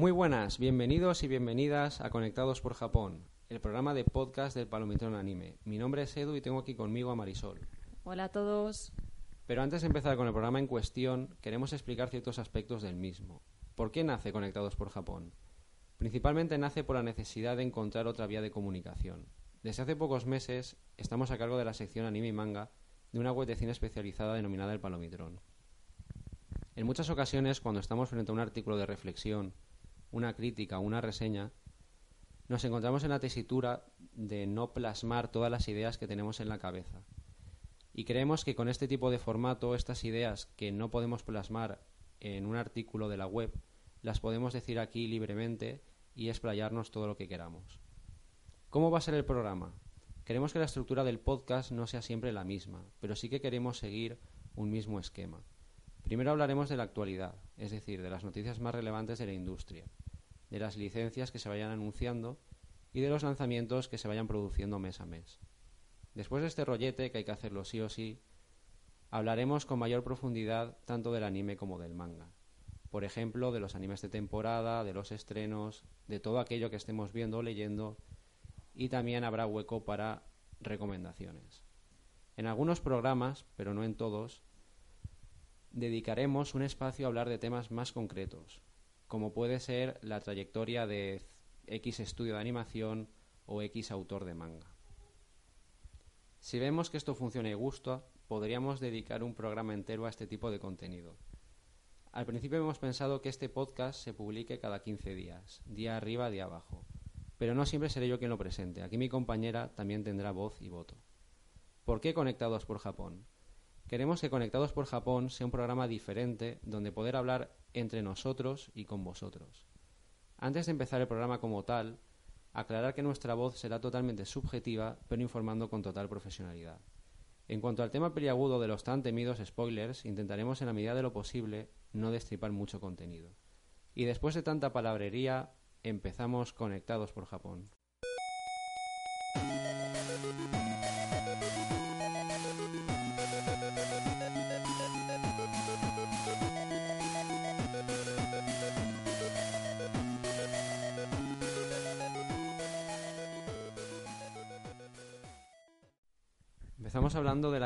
Muy buenas, bienvenidos y bienvenidas a Conectados por Japón, el programa de podcast del Palomitrón Anime. Mi nombre es Edu y tengo aquí conmigo a Marisol. Hola a todos. Pero antes de empezar con el programa en cuestión, queremos explicar ciertos aspectos del mismo. ¿Por qué nace Conectados por Japón? Principalmente nace por la necesidad de encontrar otra vía de comunicación. Desde hace pocos meses estamos a cargo de la sección anime y manga de una web de cine especializada denominada El Palomitrón. En muchas ocasiones, cuando estamos frente a un artículo de reflexión, una crítica una reseña, nos encontramos en la tesitura de no plasmar todas las ideas que tenemos en la cabeza. Y creemos que con este tipo de formato, estas ideas que no podemos plasmar en un artículo de la web, las podemos decir aquí libremente y explayarnos todo lo que queramos. ¿Cómo va a ser el programa? Queremos que la estructura del podcast no sea siempre la misma, pero sí que queremos seguir un mismo esquema. Primero hablaremos de la actualidad, es decir, de las noticias más relevantes de la industria, de las licencias que se vayan anunciando y de los lanzamientos que se vayan produciendo mes a mes. Después de este rollete, que hay que hacerlo sí o sí, hablaremos con mayor profundidad tanto del anime como del manga. Por ejemplo, de los animes de temporada, de los estrenos, de todo aquello que estemos viendo o leyendo y también habrá hueco para recomendaciones. En algunos programas, pero no en todos, dedicaremos un espacio a hablar de temas más concretos, como puede ser la trayectoria de X estudio de animación o X autor de manga. Si vemos que esto funciona y gusta, podríamos dedicar un programa entero a este tipo de contenido. Al principio hemos pensado que este podcast se publique cada 15 días, día arriba, día abajo pero no siempre seré yo quien lo presente. Aquí mi compañera también tendrá voz y voto. ¿Por qué Conectados por Japón? Queremos que Conectados por Japón sea un programa diferente donde poder hablar entre nosotros y con vosotros. Antes de empezar el programa como tal, aclarar que nuestra voz será totalmente subjetiva, pero informando con total profesionalidad. En cuanto al tema peliagudo de los tan temidos spoilers, intentaremos en la medida de lo posible no destripar mucho contenido. Y después de tanta palabrería, empezamos conectados por Japón.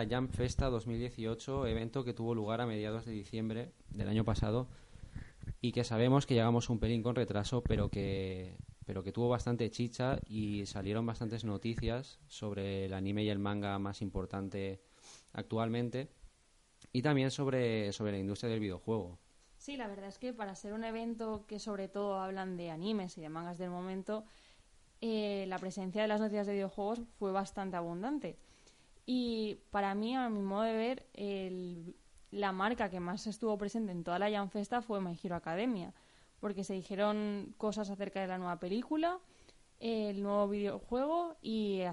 La Jump Festa 2018, evento que tuvo lugar a mediados de diciembre del año pasado y que sabemos que llegamos un pelín con retraso, pero que, pero que tuvo bastante chicha y salieron bastantes noticias sobre el anime y el manga más importante actualmente y también sobre, sobre la industria del videojuego. Sí, la verdad es que para ser un evento que sobre todo hablan de animes y de mangas del momento, eh, la presencia de las noticias de videojuegos fue bastante abundante. Y para mí, a mi modo de ver, el, la marca que más estuvo presente en toda la Jam Festa fue My Hero Academia, porque se dijeron cosas acerca de la nueva película, el nuevo videojuego y,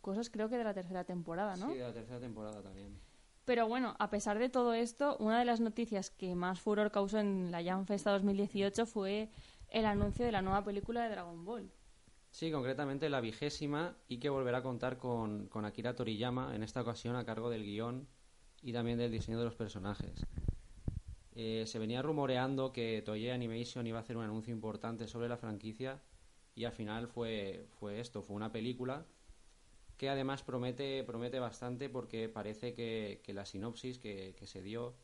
cosas creo que de la tercera temporada, ¿no? Sí, de la tercera temporada también. Pero bueno, a pesar de todo esto, una de las noticias que más furor causó en la Jam Festa 2018 fue el anuncio de la nueva película de Dragon Ball. Sí, concretamente la vigésima y que volverá a contar con, con Akira Toriyama, en esta ocasión a cargo del guion y también del diseño de los personajes. Eh, se venía rumoreando que Toei Animation iba a hacer un anuncio importante sobre la franquicia y al final fue, fue esto, fue una película que además promete, promete bastante porque parece que, la sinopsis que, se dio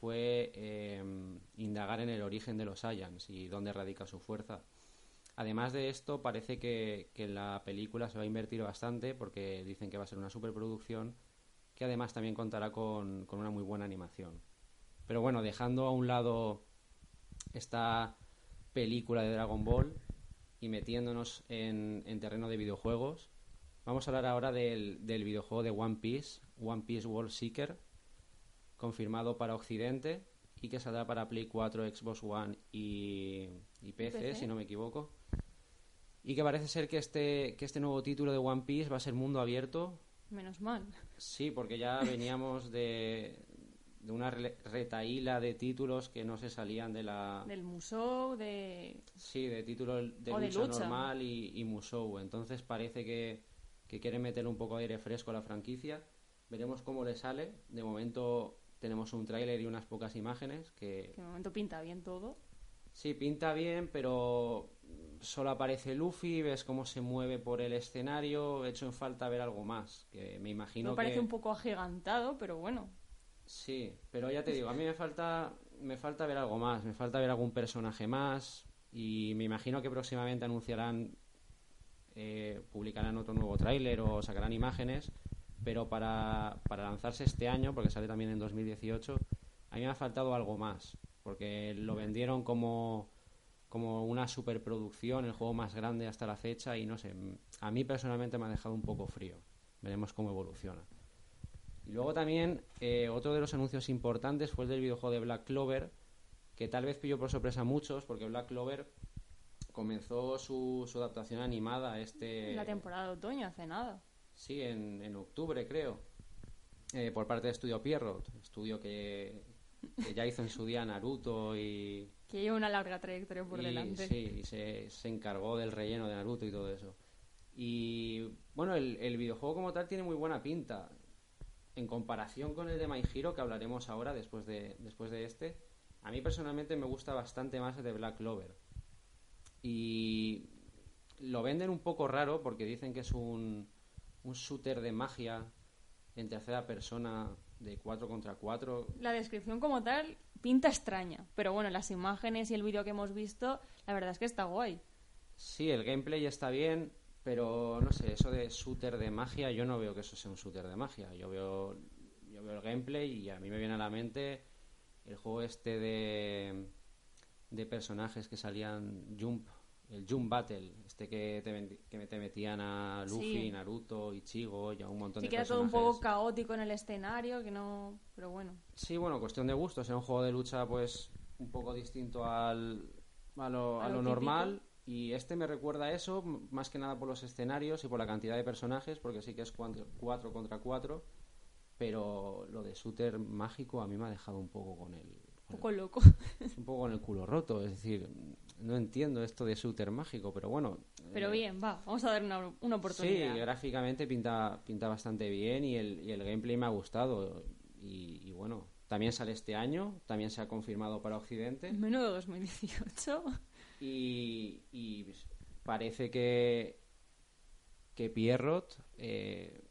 fue em, indagar en el origen de los Saiyans y dónde radica su fuerza. Además de esto, parece que, que la película se va a invertir bastante porque dicen que va a ser una superproducción que además también contará con, una muy buena animación. Pero bueno, dejando a un lado esta película de Dragon Ball y metiéndonos en, terreno de videojuegos, vamos a hablar ahora del, videojuego de One Piece, One Piece World Seeker, confirmado para Occidente y que saldrá para Play 4, Xbox One y, PC, si no me equivoco. Y que parece ser que este, que este nuevo título de One Piece va a ser mundo abierto, Menos mal. Sí, porque ya veníamos de, de una retaíla de títulos que no se salían de la... Del Musou, de... Sí, de títulos de, lucha, normal y, y, Musou. Entonces parece que, que quieren meter un poco de aire fresco a la franquicia. Veremos cómo le sale. De momento tenemos un tráiler y unas pocas imágenes que... Que de momento pinta bien todo. Sí, pinta bien, pero solo aparece Luffy, ves cómo se mueve por el escenario, he hecho en falta ver algo más, que me imagino Me parece que... un poco agigantado, pero bueno. Sí, pero ya te digo, a mí me falta, me falta ver algo más, me falta ver algún personaje más y me imagino que próximamente anunciarán, eh, publicarán otro nuevo tráiler o sacarán imágenes, pero para, para lanzarse este año, porque sale también en 2018, a mí me ha faltado algo más, porque lo vendieron como, como una superproducción, el juego más grande hasta la fecha y no sé, a mí personalmente me ha dejado un poco frío. Veremos cómo evoluciona. Y luego también eh, otro de los anuncios importantes fue el del videojuego de Black Clover, que tal vez pilló por sorpresa a muchos, porque Black Clover comenzó su, su adaptación animada este... La temporada de otoño, hace nada. Sí, en, en octubre creo, eh, por parte de Estudio Pierrot, estudio que, que ya hizo en su día Naruto y... Que lleva una larga trayectoria por y, delante. Sí, y se, se encargó del relleno de Naruto y todo eso. Y bueno, el, el videojuego como tal tiene muy buena pinta. En comparación con el de My Hero, que hablaremos ahora después de, después de este, a mí personalmente me gusta bastante más el de Black Clover. Y lo venden un poco raro porque dicen que es un, un shooter de magia en tercera persona de 4 contra 4. La descripción como tal pinta extraña, pero bueno, las imágenes y el vídeo que hemos visto, la verdad es que está guay. Sí, el gameplay está bien, pero no sé, eso de shooter de magia, yo no veo que eso sea un shooter de magia. Yo veo, yo veo el gameplay y a mí me viene a la mente el juego este de, de personajes que salían Jump, el Jump Battle, este que te, que te metían a Luffy, Sí. Naruto, Ichigo y a un montón Sí de que era todo un poco caótico en el escenario, que no... Pero bueno. Sí, bueno, cuestión de gustos. Era un juego de lucha, pues, un poco distinto al, a lo, A a lo normal. Y este me recuerda a eso, más que nada por los escenarios y por la cantidad de personajes, porque sí que es 4 contra 4. Pero lo de shooter mágico a mí me ha dejado un poco con el, Un poco loco. un poco con el culo roto. Es decir, no entiendo esto de shooter mágico, pero bueno. Pero eh, bien, va, vamos a dar una, una oportunidad. Sí, gráficamente pinta, pinta bastante bien y el, y el gameplay me ha gustado. Y, y bueno, también sale este año, también se ha confirmado para Occidente. Menudo 2018. Y, y parece que, que Pierrot eh,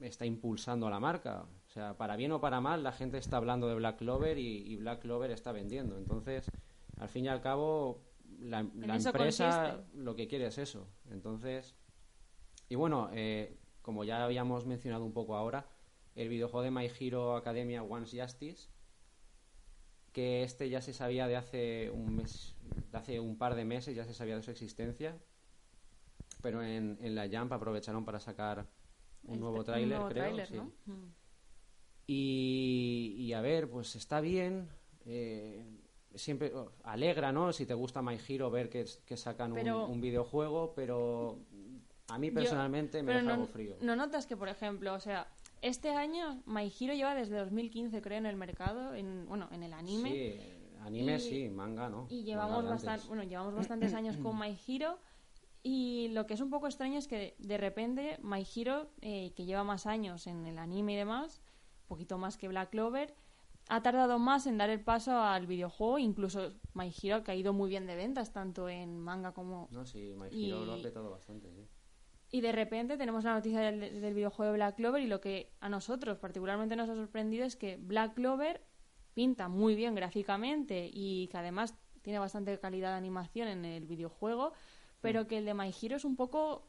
está impulsando a la marca. O sea, para bien o para mal, la gente está hablando de Black Clover y, y Black Clover está vendiendo. Entonces, al fin y al cabo, la, empresa consiste. lo que quiere es eso. Entonces, y bueno, eh, como ya habíamos mencionado un poco ahora, el videojuego de My Hero Academia Once Justice, que este ya se sabía de hace un mes, de hace un par de meses ya se sabía de su existencia, pero en, en la Jump aprovecharon para sacar un El- nuevo tráiler, creo. sí. Mm. Y a ver, pues está bien. eh, siempre oh, alegra, ¿no? Si te gusta My Hero ver que, que sacan un- Pero- un, videojuego, pero a mí Yo- personalmente me deja no, algo frío. no notas que, por ejemplo, o sea, este año My Hero lleva desde 2015, creo, en el mercado, en, bueno, en el anime. Sí, anime Y- sí, manga no. Y llevamos, de antes. bastan- bueno, llevamos bastantes años con My Hero. Y lo que es un poco extraño es que de repente My Hero, eh, que lleva más años en el anime y demás, un poquito más que Black Clover, ha tardado más en dar el paso al videojuego. Incluso My Hero ha caído muy bien de ventas, tanto en manga como No, sí, My Y- Hero lo ha petado bastante, sí. y de repente tenemos la noticia del, del videojuego de Black Clover y lo que a nosotros particularmente nos ha sorprendido es que Black Clover pinta muy bien gráficamente y que además tiene bastante calidad de animación en el videojuego, pero que el de My Hero es un poco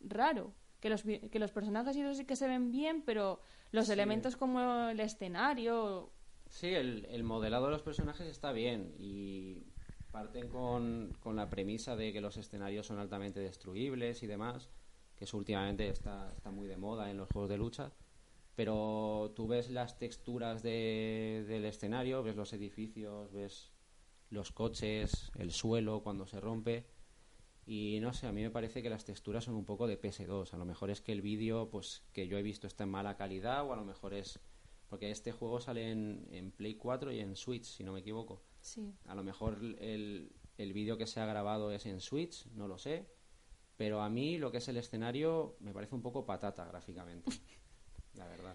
raro. Que los, que los personajes y eso sí que se ven bien, pero los Sí. elementos como el escenario... Sí, el, el modelado de los personajes está bien y parten con, con la premisa de que los escenarios son altamente destruibles y demás, que eso últimamente está, está muy de moda en los juegos de lucha, pero tú ves las texturas de- del escenario, ves los edificios, ves los coches, el suelo cuando se rompe y no sé, a mí me parece que las texturas son un poco de PS2, a lo mejor es que el vídeo pues que yo he visto está en mala calidad o a lo mejor es porque este juego sale en, en Play 4 y en Switch, si no me equivoco. Sí. A lo mejor el, el vídeo que se ha grabado es en Switch, no lo sé. Pero a mí lo que es el escenario me parece un poco patata gráficamente. La verdad.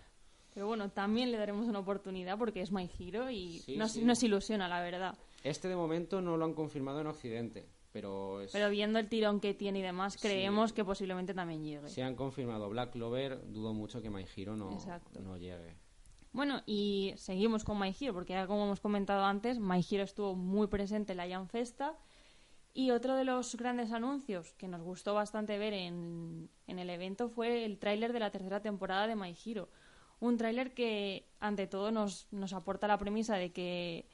Pero bueno, también le daremos una oportunidad porque es My Hero y Sí, nos, sí. nos ilusiona, la verdad. Este de momento no lo han confirmado en Occidente, pero es... Pero viendo el tirón que tiene y demás, creemos que posiblemente también llegue. Si han confirmado Black Clover, dudo mucho que My Hero no, Exacto. no llegue. Bueno, y seguimos con My Hero, porque ya como hemos comentado antes, My Hero estuvo muy presente en la Jam Festa. Y otro de los grandes anuncios que nos gustó bastante ver en, en el evento fue el tráiler de la tercera temporada de My Hero. Un tráiler que, ante todo, nos, nos aporta la premisa de que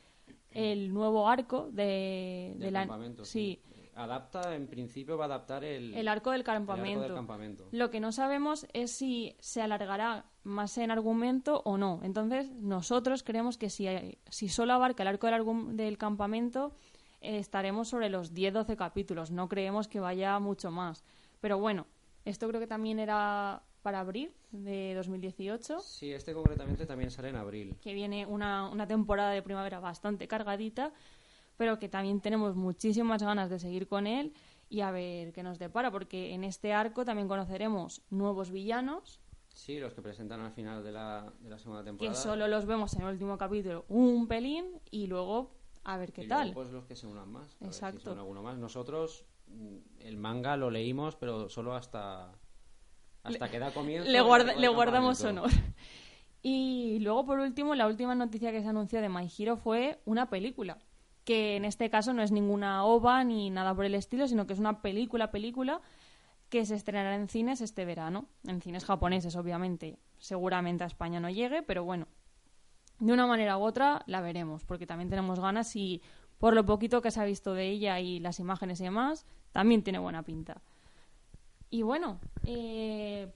el nuevo arco de, de Del la... campamento, sí, Adapta, en principio va a adaptar el, el arco del el arco campamento. del campamento. Lo que no sabemos es si se alargará más en argumento o no. Entonces, nosotros creemos que si, si solo abarca el arco del, del campamento, eh, estaremos sobre los 10-12 capítulos. No creemos que vaya mucho más. Pero bueno, esto creo que también era para abril de 2018, Sí, este concretamente también sale en abril. que viene una, una temporada de primavera bastante cargadita, pero que también tenemos muchísimas ganas de seguir con él y a ver qué nos depara, porque en este arco también conoceremos nuevos villanos, Sí, los que presentan al final de la, de la segunda que temporada. solo los vemos en el último capítulo un pelín y luego a ver qué y tal. Luego, pues los que se unan más. a ver si Exacto. se alguno más. Nosotros mm, el manga lo leímos, pero solo hasta hasta que da comienzo. le, guarda- le guardamos honor. Y luego, por último, la última noticia que se anunció de My Hero fue una película. Que en este caso no es ninguna OVA ni nada por el estilo, sino que es una película, película que se estrenará en cines este verano. En cines japoneses, obviamente. Seguramente a España no llegue, pero bueno. De una manera u otra la veremos, porque también tenemos ganas y por lo poquito que se ha visto de ella y las imágenes y demás, también tiene buena pinta. Y bueno, eh,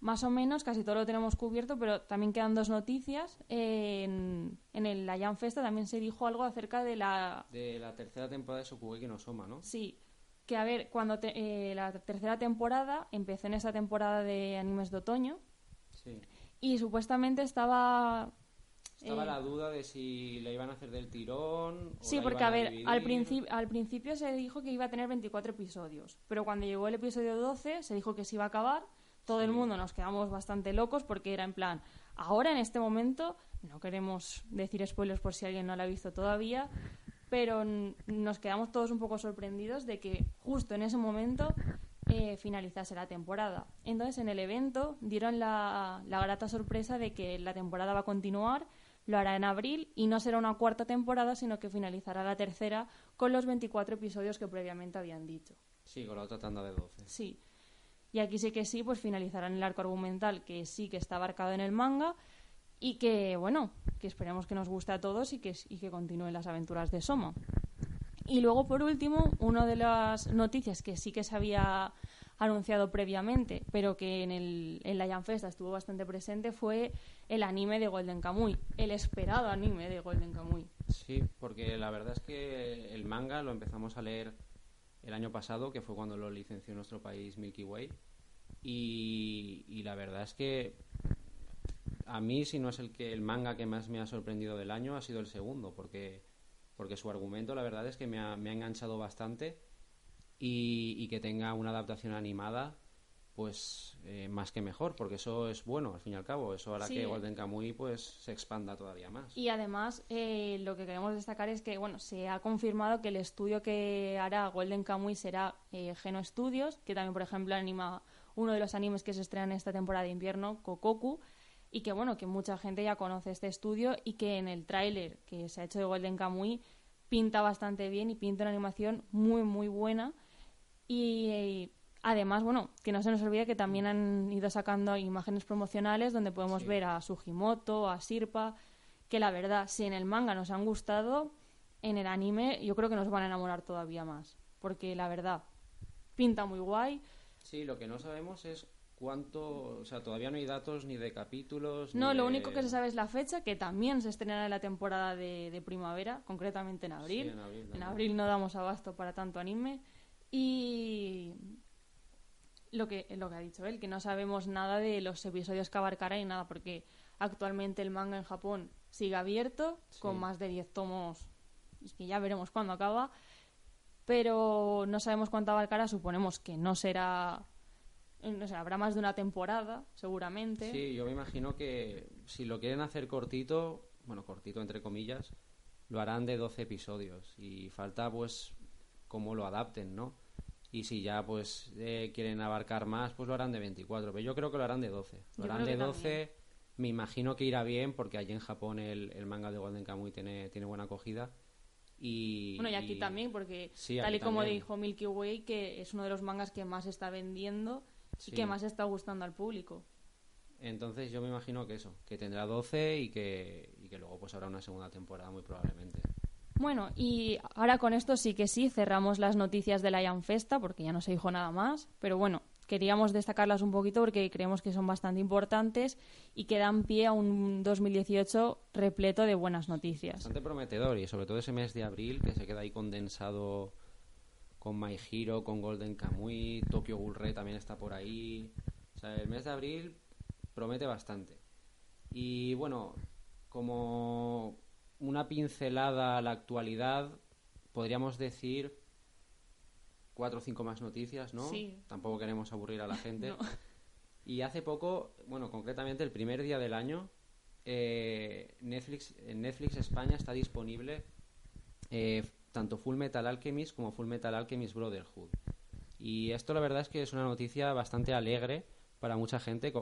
más o menos casi todo lo tenemos cubierto, pero también quedan dos noticias. En, en el la Jam Festa también se dijo algo acerca de la... De la tercera temporada de Sokugeki no Soma, ¿no? Sí, que a ver, cuando te- eh, la tercera temporada empezó en esa temporada de animes de otoño Sí. y supuestamente estaba... Estaba eh, la duda de si la iban a hacer del tirón. O Sí, la porque iban a ver, dividir. al, principio al principio se dijo que iba a tener 24 episodios, pero cuando llegó el episodio 12 se dijo que se iba a acabar. Todo el mundo nos quedamos bastante locos porque era en plan, ahora en este momento, no queremos decir spoilers por si alguien no lo ha visto todavía, pero nos quedamos todos un poco sorprendidos de que justo en ese momento eh, finalizase la temporada. Entonces en el evento dieron la, la grata sorpresa de que la temporada va a continuar, lo hará en abril y no será una cuarta temporada, sino que finalizará la tercera con los 24 episodios que previamente habían dicho. Sí, con la otra tanda de 12. Sí. Y aquí sí que sí, pues finalizarán el arco argumental que sí que está abarcado en el manga y que, bueno, que esperemos que nos guste a todos y que, y que continúen las aventuras de Soma. Y luego, por último, una de las noticias que sí que se había anunciado previamente, pero que en, el, en la estuvo bastante presente, fue el anime de Golden Kamuy, el esperado anime de Golden Kamuy. Sí, porque la verdad es que el manga lo empezamos a leer el año pasado, que fue cuando lo licenció nuestro país Milky Way. Y, y la verdad es que a mí, si no es el que el manga que más me ha sorprendido del año, ha sido el segundo, porque, porque su argumento, la verdad es que me ha, me ha enganchado bastante y, y que tenga una adaptación animada, pues eh, más que mejor, porque eso es bueno, al fin y al cabo. Eso hará Sí. que Golden Kamuy pues se expanda todavía más. Y además, eh, lo que queremos destacar es que, bueno, se ha confirmado que el estudio que hará Golden Kamuy será eh, Geno Studios, que también, por ejemplo, anima uno de los animes que se estrenan esta temporada de invierno, Kokoku, y que, bueno, que mucha gente ya conoce este estudio y que en el tráiler que se ha hecho de Golden Kamuy pinta bastante bien y pinta una animación muy, muy buena. Y eh, además, bueno, que no se nos olvide que también han ido sacando imágenes promocionales donde podemos Sí. ver a Sugimoto, a Sirpa, que la verdad, si en el manga nos han gustado, en el anime yo creo que nos van a enamorar todavía más. Porque la verdad, pinta muy guay. Sí, lo que no sabemos es cuánto, o sea, todavía no hay datos ni de capítulos. No, ni lo de- único que se sabe es la fecha, que también se estrenará en la temporada de, de primavera, concretamente en Sí, abril. en abril. En también. abril no damos abasto para tanto anime. Y lo que, lo que ha dicho él, que no sabemos nada de los episodios que abarcará y nada, porque actualmente el manga en Japón sigue abierto, Sí. con más de 10 tomos, es que ya veremos cuándo acaba, pero no sabemos cuánto abarcará, suponemos que no será, no sé, habrá más de una temporada, seguramente. Sí, yo me imagino que si lo quieren hacer cortito, bueno, cortito entre comillas, lo harán de 12 episodios y falta pues cómo lo adapten, ¿no? Y si ya pues eh, quieren abarcar más, pues lo harán de 24. Pero yo creo que lo harán de 12. Lo Yo harán de que 12. Me imagino que irá bien porque allí en Japón el, el manga de Golden Kamuy tiene, tiene buena acogida. Y, Bueno, y aquí también, porque Sí, tal y como también. dijo Milky Way, que es uno de los mangas que más está vendiendo Sí. y que más está gustando al público. Entonces yo me imagino que eso, que tendrá 12 y que, y que luego pues habrá una segunda temporada muy probablemente. Bueno, y ahora con esto sí que sí, cerramos las noticias de la Young Festa, porque ya no se dijo nada más, pero bueno, queríamos destacarlas un poquito porque creemos que son bastante importantes y que dan pie a un 2018 repleto de buenas noticias. Bastante prometedor y sobre todo ese mes de abril que se queda ahí condensado con My Hero, con Golden Kamuy, Tokyo Ghoul también está por ahí. O sea, el mes de abril promete bastante. Y bueno, como una pincelada a la actualidad, podríamos decir cuatro o cinco más noticias, ¿no? Sí. Tampoco queremos aburrir a la gente. No. Y hace poco, bueno, concretamente el primer día del año, eh, Netflix, en Netflix España está disponible eh, tanto Full Metal Alchemist como Full Metal Alchemist Brotherhood. Y esto la verdad es que es una noticia bastante alegre para mucha gente,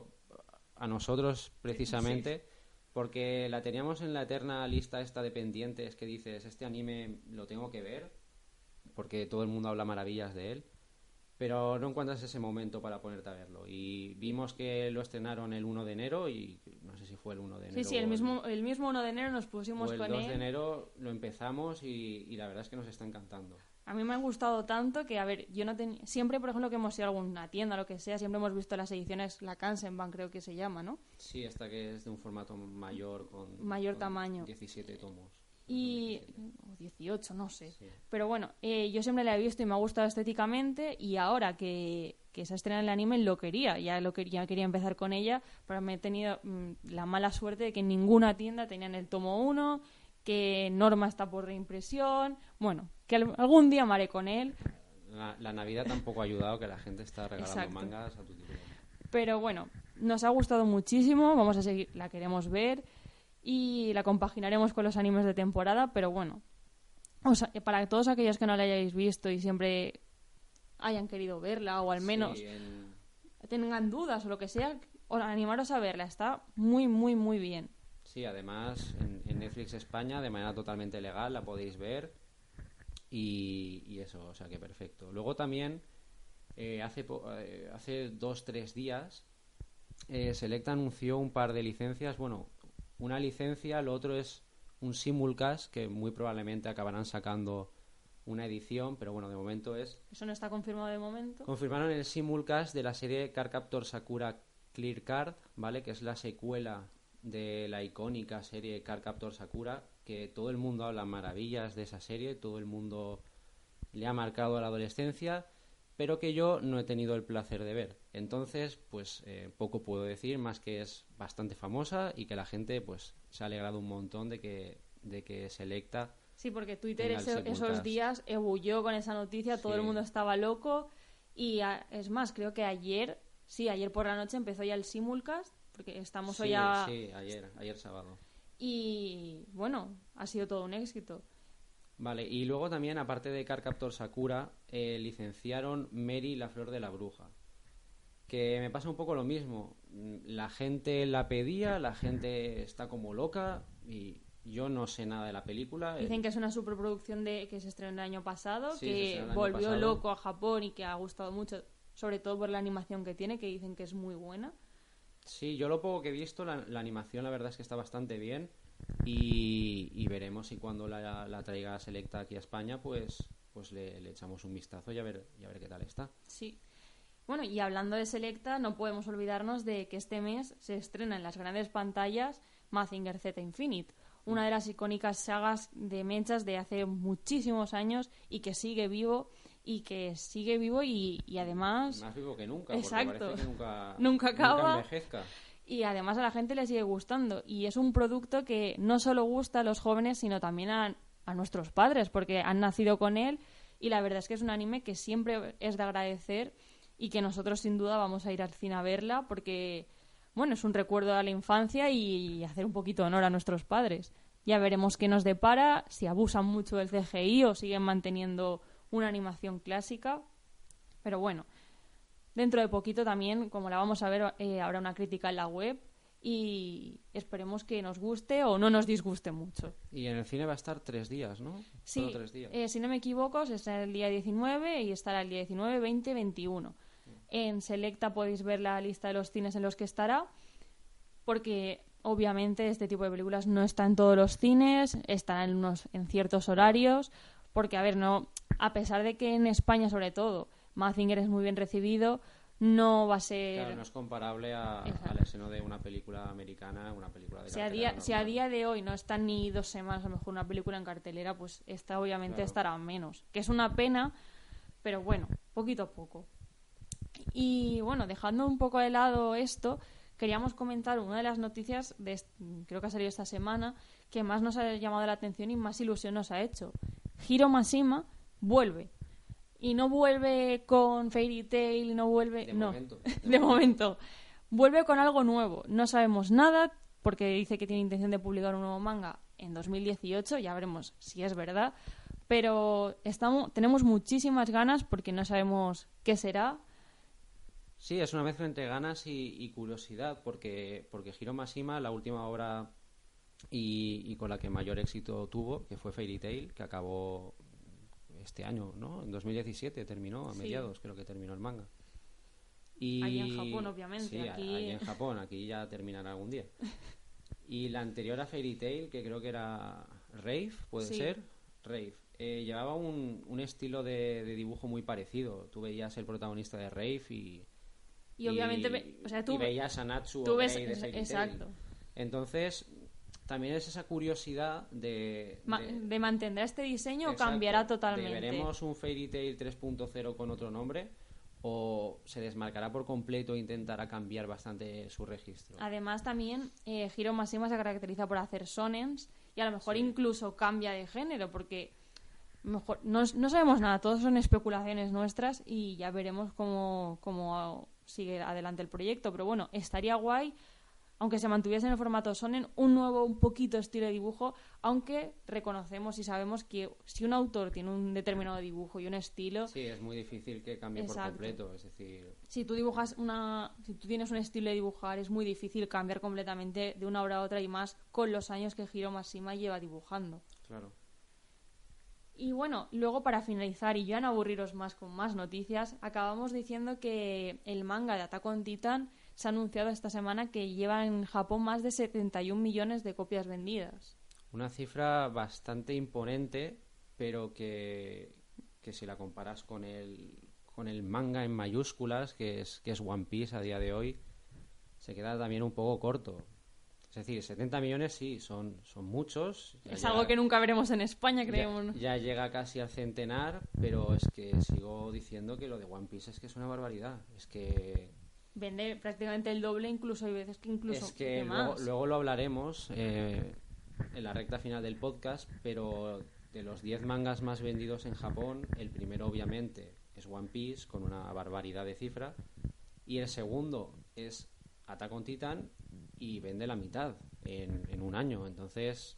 a nosotros precisamente, porque la teníamos en la eterna lista esta de pendientes que dices, este anime lo tengo que ver, porque todo el mundo habla maravillas de él pero no encuentras ese momento para ponerte a verlo. Y vimos que lo estrenaron el 1 de enero y no sé si fue el 1 de enero. Sí, sí, el mismo, el mismo 1 de enero nos pusimos o el con 2 él. de enero lo empezamos y, y la verdad es que nos está encantando. A mí me ha gustado tanto que, a ver, yo no tenía... Siempre, por ejemplo, que hemos ido a alguna tienda, lo que sea, siempre hemos visto las ediciones, la Kansenban creo que se llama, ¿no? Sí, esta que es de un formato mayor con, Mayor con tamaño. 17 tomos. Y... 17. o 18, no sé. Sí. Pero bueno, eh, yo siempre la he visto y me ha gustado estéticamente y ahora que, que se estrena el anime lo quería, ya lo quería, quería empezar con ella, pero me he tenido mm, la mala suerte de que en ninguna tienda tenían el tomo 1, que Norma está por reimpresión, bueno, que al- algún día me haré con él, La, la Navidad tampoco ha ayudado que la gente está regalando Exacto. mangas a tu título. pero bueno, nos ha gustado muchísimo, vamos a seguir, la queremos ver y la compaginaremos con los animes de temporada, pero bueno, o sea, para todos aquellos que no la hayáis visto y siempre hayan querido verla o al menos Sí, tengan dudas o lo que sea, animaros a verla. Está muy, muy, muy bien. Sí, además en, en Netflix España de manera totalmente legal la podéis ver y, y eso, o sea que perfecto. Luego también eh, hace, po- eh, hace dos, tres días eh, Selecta anunció un par de licencias, bueno, una licencia, lo otro es un simulcast que muy probablemente acabarán sacando una edición, pero bueno, de momento es Eso no está confirmado de momento. Confirmaron el simulcast de la serie Card Captor Sakura Clear Card, ¿vale? Que es la secuela de la icónica serie Card Captor Sakura, que todo el mundo habla maravillas de esa serie, todo el mundo le ha marcado a la adolescencia, pero que yo no he tenido el placer de ver. Entonces, pues eh, poco puedo decir, más que es bastante famosa y que la gente pues se ha alegrado un montón de que, de que Selecta Sí, porque Twitter ese- esos días ebulló con esa noticia, todo el mundo estaba loco. Y a- es más, creo que ayer, sí, ayer por la noche empezó ya el simulcast, porque estamos Sí, hoy a... sí, ayer, ayer sábado. Y bueno, ha sido todo un éxito. Vale, y luego también, aparte de Car Captor Sakura, eh, licenciaron Mary la Flor de la Bruja. Que me pasa un poco lo mismo. Mm, La gente la pedía, la gente está como loca y yo no sé nada de la película. Dicen que es una superproducción de que se estrenó el año pasado, Sí, que año volvió pasado. loco a Japón y que ha gustado mucho, sobre todo por la animación que tiene, que dicen que es muy buena. Sí, yo lo poco que he visto, la, la animación la verdad es que está bastante bien y, veremos si cuando la, la traiga Selecta aquí a España, pues, pues le, le echamos un vistazo y a ver, y a ver qué tal está. Sí. Bueno, y hablando de Selecta, no podemos olvidarnos de que este mes se estrena en las grandes pantallas Mazinger Z Infinite, una de las icónicas sagas de mechas de hace muchísimos años y que sigue vivo y que sigue vivo y, y además Más vivo que nunca, Exacto. porque parece que nunca, Nunca acaba. envejezca. y además a la gente le sigue gustando y es un producto que no solo gusta a los jóvenes sino también a, a nuestros padres porque han nacido con él y la verdad es que es un anime que siempre es de agradecer y que nosotros sin duda vamos a ir al cine a verla porque bueno es un recuerdo a la infancia y hacer un poquito de honor a nuestros padres Ya veremos qué nos depara, si abusan mucho del CGI o siguen manteniendo una animación clásica. Pero bueno, dentro de poquito también, como la vamos a ver, eh, habrá una crítica en la web y esperemos que nos guste o no nos disguste mucho. Y en el cine va a estar tres días, ¿no? Sí, Solo tres días. eh, si no me equivoco, está el día 19 y estará el día 19, 20, 21. En Selecta podéis ver la lista de los cines en los que estará, porque obviamente este tipo de películas no está en todos los cines, estará en, unos, en ciertos horarios, porque, a ver, no, a pesar de que en España, sobre todo, Mazinger es muy bien recibido, no va a ser... Claro, no es comparable a- al esceno de una película americana, una película de Si a, día, si a día de hoy no está ni dos semanas a lo mejor una película en cartelera, pues esta obviamente Claro. estará menos. Que es una pena, pero bueno, poquito a poco. Y bueno, dejando un poco de lado esto, queríamos comentar una de las noticias, de creo que ha salido esta semana, que más nos ha llamado la atención y más ilusión nos ha hecho. Hiro Mashima vuelve. Y no vuelve con Fairy Tail, no vuelve... De no, momento. de momento. Vuelve con algo nuevo. No sabemos nada porque dice que tiene intención de publicar un nuevo manga en 2018. Ya veremos si es verdad. Pero estamos, tenemos muchísimas ganas porque no sabemos qué será. Sí, es una mezcla entre ganas y, y curiosidad, porque, porque Hiro Mashima, la última obra y, y con la que mayor éxito tuvo, que fue Fairy Tail, que acabó este año, ¿no? En 2017 terminó, a Sí. mediados creo que terminó el manga. Y... Ahí en Japón, obviamente, Sí, aquí- ahí en Japón, aquí ya terminará algún día. Y la anterior a Fairy Tail, que creo que era Rave, puede Sí. ser, Rave, eh, llevaba un, un estilo de, de dibujo muy parecido. Tú veías el protagonista de Rave y, Y, obviamente, ve- o sea, tú, y veías a Natsu tú o ves... De Fairy Tail. Exacto. Entonces, también es esa curiosidad de... Ma- de- de mantendrá este diseño o cambiará de totalmente. ¿Veremos un Fairy Tail 3.0 con otro nombre? ¿O se desmarcará por completo e intentará cambiar bastante su registro? Además, también eh, Hiro Mashima se caracteriza por hacer sonens y a lo mejor Sí. incluso cambia de género porque mejor no, no sabemos nada, todos son especulaciones nuestras y ya veremos cómo, cómo sigue adelante el proyecto. Pero bueno, estaría guay, aunque se mantuviese en el formato sonen, un nuevo, un poquito estilo de dibujo, aunque reconocemos y sabemos que si un autor tiene un determinado dibujo y un estilo, Sí, es muy difícil que cambie por completo. Es decir, si tú dibujas una si tú tienes un estilo de dibujar es muy difícil cambiar completamente de una obra a otra y más con los años que Hiro Mashima lleva dibujando claro. y bueno luego para finalizar y ya no aburriros más con más noticias acabamos diciendo que el manga de Attack on Titan se ha anunciado esta semana que lleva en Japón más de 71 millones de copias vendidas Una cifra bastante imponente, pero que, que si la comparas con el, con el manga en mayúsculas, que es, que es One Piece a día de hoy, se queda también un poco corto. Es decir, 70 millones sí, son, son muchos. ya es llega- algo que nunca veremos en España ya- creemos ¿no? ya llega casi al centenar, pero es que sigo diciendo que lo de One Piece es que es una barbaridad. Es que vende prácticamente el doble incluso hay veces que incluso es que luego, lo hablaremos eh, en la recta final del podcast, pero de los 10 mangas más vendidos en Japón, el primero obviamente es One Piece con una barbaridad de cifra y el segundo es Attack on Titan y vende la mitad en, en un año. Entonces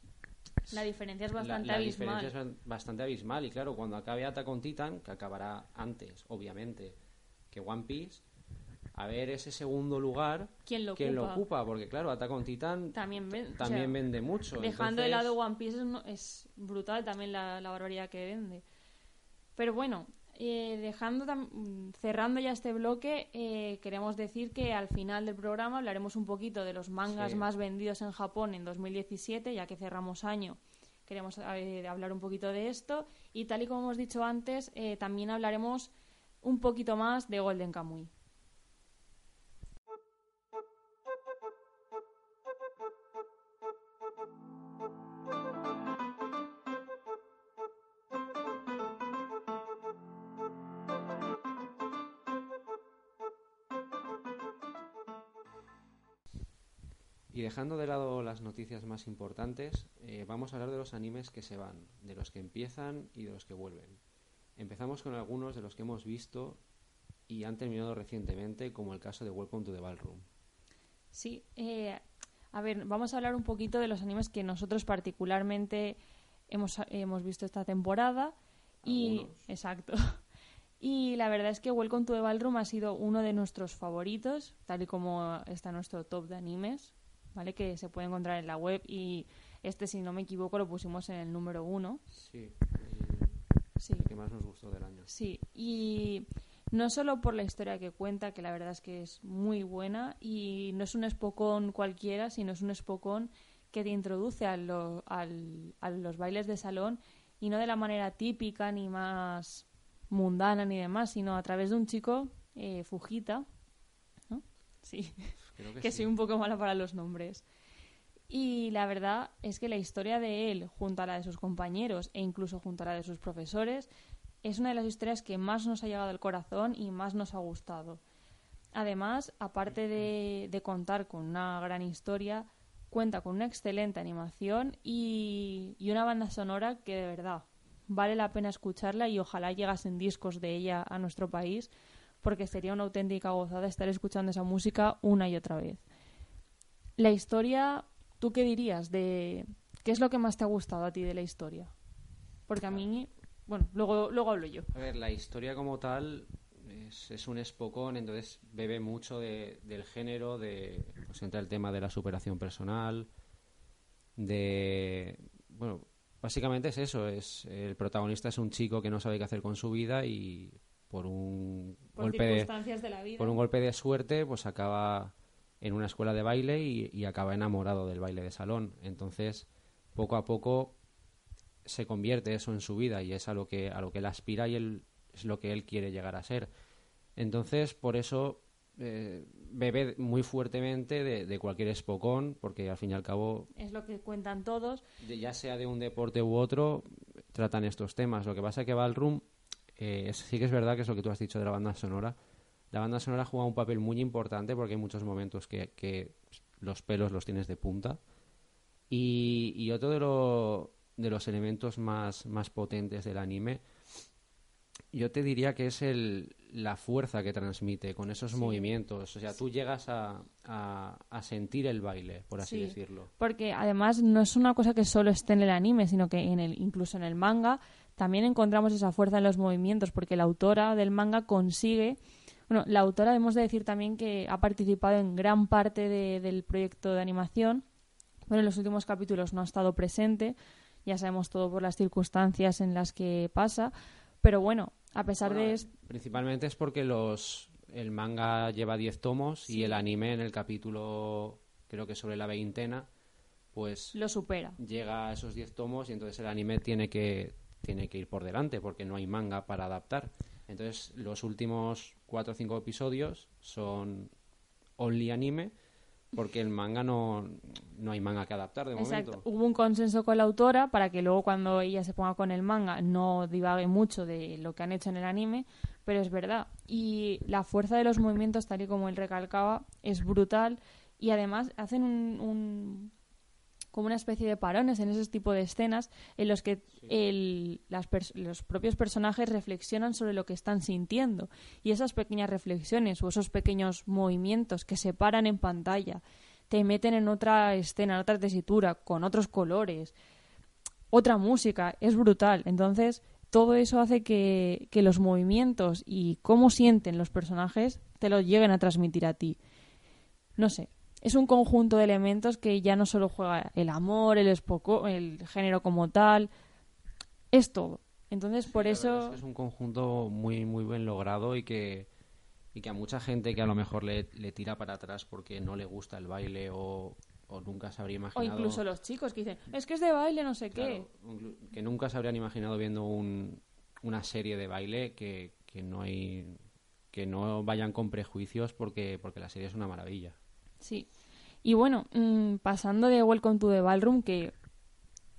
la diferencia es bastante la, abismal diferencia es ba- bastante abismal y claro, cuando acabe Attack on Titan, que acabará antes, obviamente, que One Piece, a ver ese segundo lugar, ¿Quién lo quién lo ocupa? porque claro, Attack on Titan también, ven- o también sea, vende mucho. Dejando de lado One Piece es, brutal también la, la barbaridad que vende. Pero bueno, eh, dejando cerrando ya este bloque, eh, queremos decir que al final del programa hablaremos un poquito de los mangas Sí. más vendidos en Japón en 2017, ya que cerramos año. Queremos eh, hablar un poquito de esto y tal y como hemos dicho antes, eh, también hablaremos un poquito más de Golden Kamuy. Dejando de lado las noticias más importantes, eh, vamos a hablar de los animes que se van, de los que empiezan y de los que vuelven. Empezamos con algunos de los que hemos visto y han terminado recientemente, como el caso de Welcome to the Ballroom. Sí, eh, A ver, vamos a hablar un poquito de los animes que nosotros particularmente hemos, hemos visto esta temporada. Y, exacto. Y la verdad es que Welcome to the Ballroom ha sido uno de nuestros favoritos, tal y como está nuestro top de animes, ¿vale? Que se puede encontrar en la web y este, si no me equivoco, lo pusimos en el número uno. Sí, sí. el que más nos gustó del año. Sí, y no solo por la historia que cuenta, que la verdad es que es muy buena, y no es un espocón cualquiera, sino es un espocón que te introduce a, a los bailes de salón y no de la manera típica ni más mundana ni demás, sino a través de un chico, eh, Fujita, ¿no? Sí, que, soy un poco mala para los nombres. Y la verdad es que la historia de él, junto a la de sus compañeros e incluso junto a la de sus profesores, es una de las historias que más nos ha llegado al corazón y más nos ha gustado. Además, aparte de, de contar con una gran historia, cuenta con una excelente animación y, y una banda sonora que de verdad vale la pena escucharla y ojalá llegasen discos de ella a nuestro país porque sería una auténtica gozada estar escuchando esa música una y otra vez. La historia, ¿tú qué dirías de qué es lo que más te ha gustado a ti de la historia? Porque a mí, bueno, luego, luego hablo yo. A ver, la historia como tal es, un espocón, entonces bebe mucho del género, de, pues entra el tema de la superación personal, de, bueno, Básicamente es eso, es el protagonista es un chico que no sabe qué hacer con su vida y por un golpe de, por un golpe de suerte pues acaba en una escuela de baile y, acaba enamorado del baile de salón. Entonces, poco a poco se convierte eso en su vida y es a lo que a lo que él aspira y él, es lo que él quiere llegar a ser. Entonces, por eso eh, bebe muy fuertemente de, cualquier espocón, porque al fin y al cabo... Es lo que cuentan todos. ya sea de un deporte u otro, tratan estos temas. Lo que pasa es que Ballroom, sí que es verdad que es lo que tú has dicho de la banda sonora. La banda sonora juega un papel muy importante porque hay muchos momentos que, los pelos los tienes de punta. Y, otro de, de los elementos más, más potentes del anime yo te diría que es el, la fuerza que transmite con esos movimientos. O sea, tú llegas a, a, sentir el baile, por así decirlo. Porque además no es una cosa que solo esté en el anime, sino que en el, incluso en el manga también encontramos esa fuerza en los movimientos, porque la autora del manga consigue. Bueno, la autora debemos de decir también que ha participado en gran parte del proyecto de animación. Bueno, en los últimos capítulos no ha estado presente, ya sabemos todo por las circunstancias en las que pasa pero bueno, a pesar de. Principalmente es porque los el manga lleva 10 tomos y el anime en el capítulo, creo que sobre la veintena, pues... Lo supera. Llega a esos 10 tomos y entonces el anime tiene que, tiene que ir por delante porque no hay manga para adaptar. Entonces los últimos 4 o 5 episodios son only anime porque el manga no, no hay manga que adaptar de Exacto. Hubo un consenso con la autora para que luego cuando ella se ponga con el manga no divague mucho de lo que han hecho en el anime, pero es verdad. Y la fuerza de los movimientos, tal y como él recalcaba, es brutal y además hacen un como una especie de parones en ese tipo de escenas en los que los propios personajes reflexionan sobre lo que están sintiendo. Y esas pequeñas reflexiones o esos pequeños movimientos que se paran en pantalla te meten en otra escena, en otra tesitura, con otros colores, otra música, es brutal. Entonces, todo eso hace que, que los movimientos y cómo sienten los personajes te lo lleguen a transmitir a ti. No sé, es un conjunto de elementos que ya no solo juega el amor, el espoco, el género como tal, es todo. Entonces, por eso... Es, es, un conjunto muy, muy bien logrado y que, y que a mucha gente que a lo mejor le, tira para atrás porque no le gusta el baile o, nunca se habría imaginado... O incluso los chicos que dicen, es que es de baile, no sé qué. Que nunca se habrían imaginado viendo un, una serie de baile que, que no hay que no vayan con prejuicios porque, porque la serie es una maravilla. Sí. Y bueno, mm, pasando de Welcome to the Ballroom, que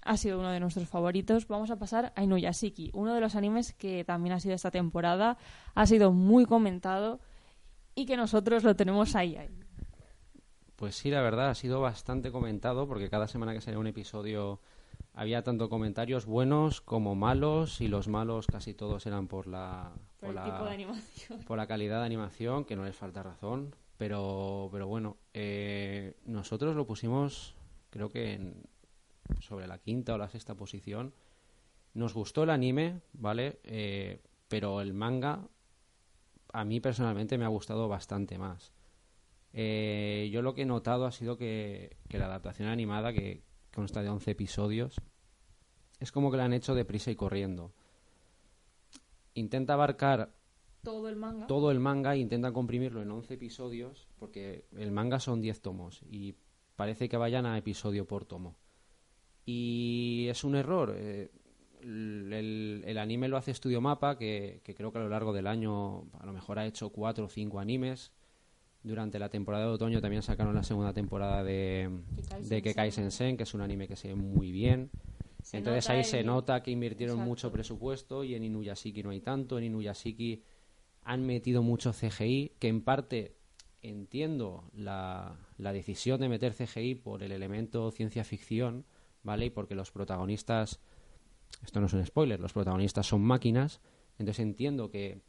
ha sido uno de nuestros favoritos, vamos a pasar a Inuyashiki, uno de los animes que también ha sido esta temporada, ha sido muy comentado y que nosotros lo tenemos ahí, ahí. Pues sí, la verdad, ha sido bastante comentado porque cada semana que salía un episodio había tanto comentarios buenos como malos y los malos casi todos eran por la por, la, tipo de animación. por la calidad de animación que no les falta razón Pero, pero bueno, eh, nosotros lo pusimos, creo que en, sobre la quinta o la sexta posición. Nos gustó el anime, ¿vale? Eh, pero el manga a mí personalmente me ha gustado bastante más. Eh, yo lo que he notado ha sido que, que la adaptación animada, que consta de 11 episodios, es como que la han hecho deprisa y corriendo. Intenta abarcar Todo el manga. todo el manga e intenta comprimirlo en 11 episodios, porque el manga son 10 tomos y parece que vayan a episodio por tomo. Y es un error. eh, el, el- anime lo hace Studio Mapa, que, que creo que a lo largo del año a lo mejor ha hecho 4 o 5 animes. Durante la temporada de otoño también sacaron la segunda temporada de, de Kekai Sensen. Que es un anime que se ve muy bien. Se Entonces ahí el- se nota que invirtieron Exacto. mucho presupuesto y en Inuyashiki no hay tanto. En Inuyashiki han metido mucho CGI, que en parte entiendo la, la decisión de meter CGI por el elemento ciencia ficción, ¿vale? Y porque los protagonistas, esto no es un spoiler, los protagonistas son máquinas, entonces entiendo que,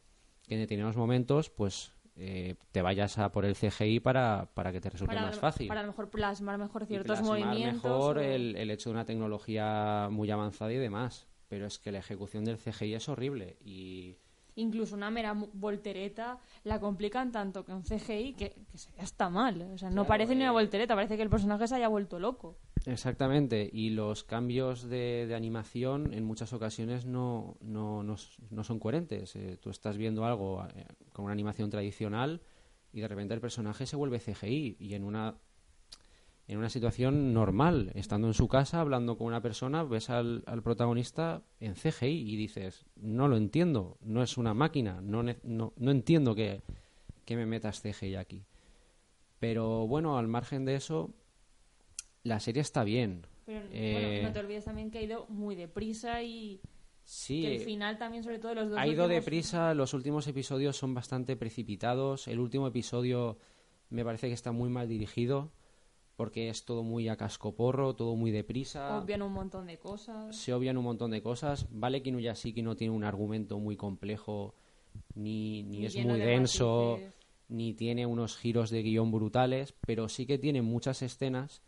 que en determinados momentos, pues eh, te vayas a por el CGI para, para que te resulte para, más fácil Para a lo mejor plasmar mejor ciertos plasmar movimientos. mejor o- el, el hecho de una tecnología muy avanzada y demás. Pero es que la ejecución del CGI es horrible y Incluso una mera voltereta la complican tanto que un CGI que, que se hasta mal. O sea, no Claro, parece ni una eh. voltereta, parece que el personaje se haya vuelto loco. exactamente y los cambios de, de animación en muchas ocasiones no, no, no, no son coherentes. Eh, tú estás viendo algo eh, con una animación tradicional y de repente el personaje se vuelve CGI y en una en una situación normal, estando en su casa, hablando con una persona, ves al, al protagonista en CGI y dices, no lo entiendo, no es una máquina, no, no, no entiendo que, que me metas CGI aquí. Pero bueno, al margen de eso, la serie está bien. Pero Eh, bueno, no te olvides también que ha ido muy deprisa y Sí, que el final también, sobre todo los dos ha ido últimos- deprisa, los últimos episodios son bastante precipitados, el último episodio me parece que está muy mal dirigido porque es todo muy a cascoporro, todo muy deprisa. Obvian un montón de cosas. se obvian un montón de cosas. Vale que Inuyashiki no tiene un argumento muy complejo, ni, ni Ni es muy de denso, matices. ni tiene unos giros de guion brutales, pero sí que tiene muchas escenas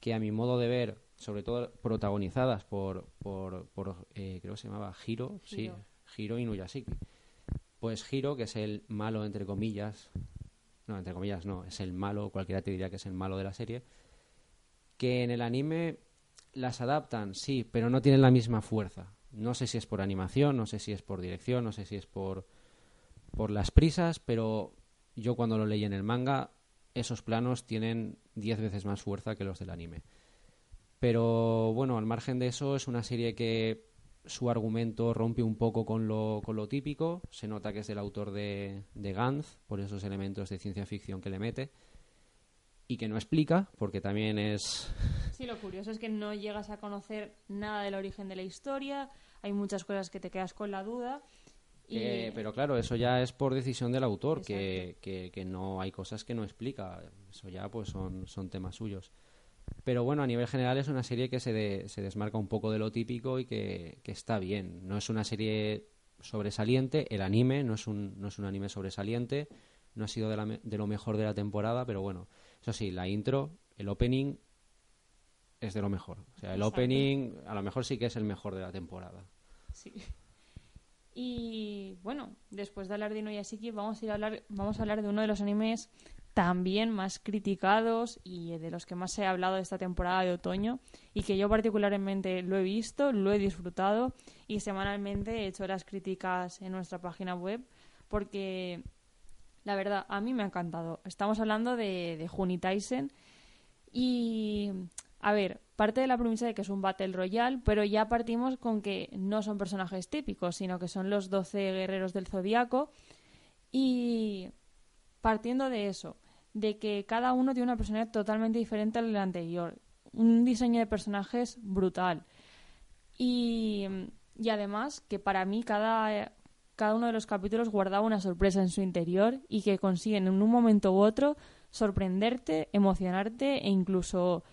que a mi modo de ver, sobre todo protagonizadas por, por, por, eh, creo que se llamaba Hiro, sí, Hiro. Hiro Inuyashiki. Pues Hiro, que es el malo, entre comillas, no, entre comillas no, es el malo, cualquiera te diría que es el malo de la serie, que en el anime las adaptan, sí, pero no tienen la misma fuerza. No sé si es por animación, no sé si es por dirección, no sé si es por, por las prisas, pero yo cuando lo leí en el manga, esos planos tienen 10 veces más fuerza que los del anime. Pero bueno, al margen de eso, es una serie que su argumento rompe un poco con lo, con lo típico. Se nota que es del autor de, de Gantz, por esos elementos de ciencia ficción que le mete. Y que no explica, porque también es Sí, lo curioso es que no llegas a conocer nada del origen de la historia, hay muchas cosas que te quedas con la duda. Y... Pero claro, eso ya es por decisión del autor, que, que, que no hay cosas que no explica. Eso ya pues son, son temas suyos. Pero bueno, a nivel general es una serie que se, de- se desmarca un poco de lo típico y que, que está bien. No es una serie sobresaliente, el anime no es un, no es un anime sobresaliente, no ha sido de, la de lo mejor de la temporada, pero bueno, eso sí, la intro, el opening es de lo mejor. O sea, el Exacto. opening a lo mejor sí que es el mejor de la temporada. Sí. Y bueno, después de hablar de Inuyashiki, vamos a ir a hablar, vamos a hablar de uno de los animes también más criticados y de los que más se ha hablado esta temporada de otoño y que yo particularmente lo he visto, lo he disfrutado y semanalmente he hecho las críticas en nuestra página web porque la verdad a mí me ha encantado. Estamos hablando de, de Juni Taisen y a ver, parte de la premisa de que es un Battle Royale, pero ya partimos con que no son personajes típicos, sino que son los 12 guerreros del zodiaco. Y partiendo de eso, de que cada uno tiene una personalidad totalmente diferente al anterior, un diseño de personajes brutal. Y, y además que para mí cada, cada uno de los capítulos guardaba una sorpresa en su interior y que consiguen en un momento u otro sorprenderte, emocionarte e incluso,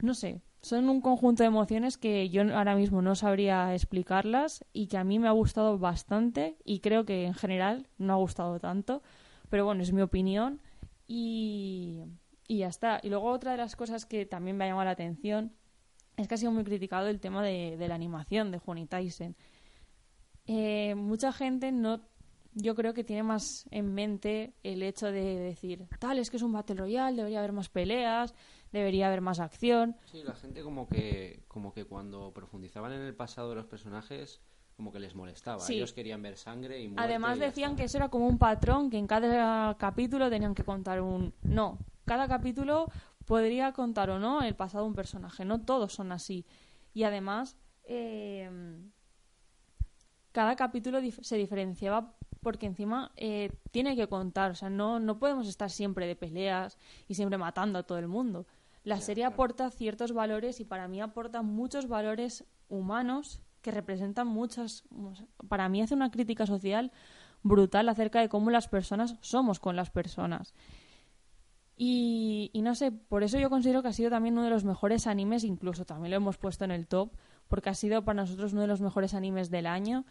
no sé, son un conjunto de emociones que yo ahora mismo no sabría explicarlas y que a mí me ha gustado bastante y creo que en general no ha gustado tanto. Pero bueno, es mi opinión y, y ya está. Y luego otra de las cosas que también me ha llamado la atención es que ha sido muy criticado el tema de, de la animación de Juni Tyson. Eh, mucha gente no yo creo que tiene más en mente el hecho de decir, tal, es que es un Battle Royale, debería haber más peleas, debería haber más acción. Sí, la gente como que, como que cuando profundizaban en el pasado de los personajes, como que les molestaba. Sí. Ellos querían ver sangre y muerte Además decían que eso era como un patrón, que en cada capítulo tenían que contar un... No, cada capítulo podría contar o no el pasado de un personaje, no todos son así. Y además, eh, cada capítulo dif- se diferenciaba porque encima eh, tiene que contar, o sea, no, no podemos estar siempre de peleas y siempre matando a todo el mundo. La serie claro. aporta ciertos valores y para mí aporta muchos valores humanos que representan muchas... Para mí hace una crítica social brutal acerca de cómo las personas somos con las personas. Y, no sé, por eso yo considero que ha sido también uno de los mejores animes, incluso también lo hemos puesto en el top, porque ha sido para nosotros uno de los mejores animes del año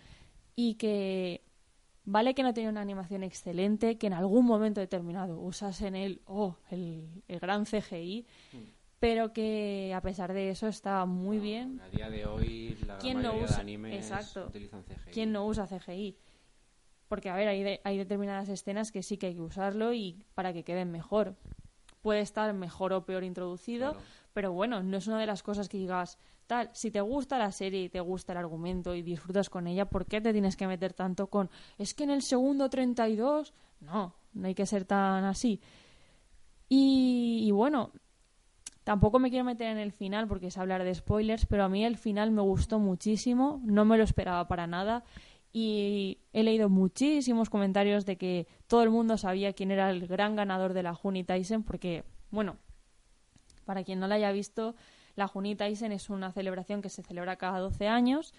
y que vale que no tiene una animación excelente, que en algún momento determinado usas en él oh, el, el gran CGI, pero que a pesar de eso está muy bien. A día de hoy la ¿Quién no mayoría usa- de animes Exacto. utilizan CGI. ¿Quién no usa CGI? Porque, a ver, hay, de- hay determinadas escenas que sí que hay que usarlo y para que queden mejor. Puede estar mejor o peor introducido, Claro. pero bueno, no es una de las cosas que digas, tal, si te gusta la serie y te gusta el argumento y disfrutas con ella, ¿por qué te tienes que meter tanto con, es que en el segundo 32? No, no hay que ser tan así. Y, y bueno, Tampoco me quiero meter en el final porque es hablar de spoilers, pero a mí el final me gustó muchísimo, no me lo esperaba para nada. Y he leído muchísimos comentarios de que todo el mundo sabía quién era el gran ganador de la Juni Tyson porque, bueno, para quien no la haya visto, la Juni Tyson es una celebración que se celebra cada 12 años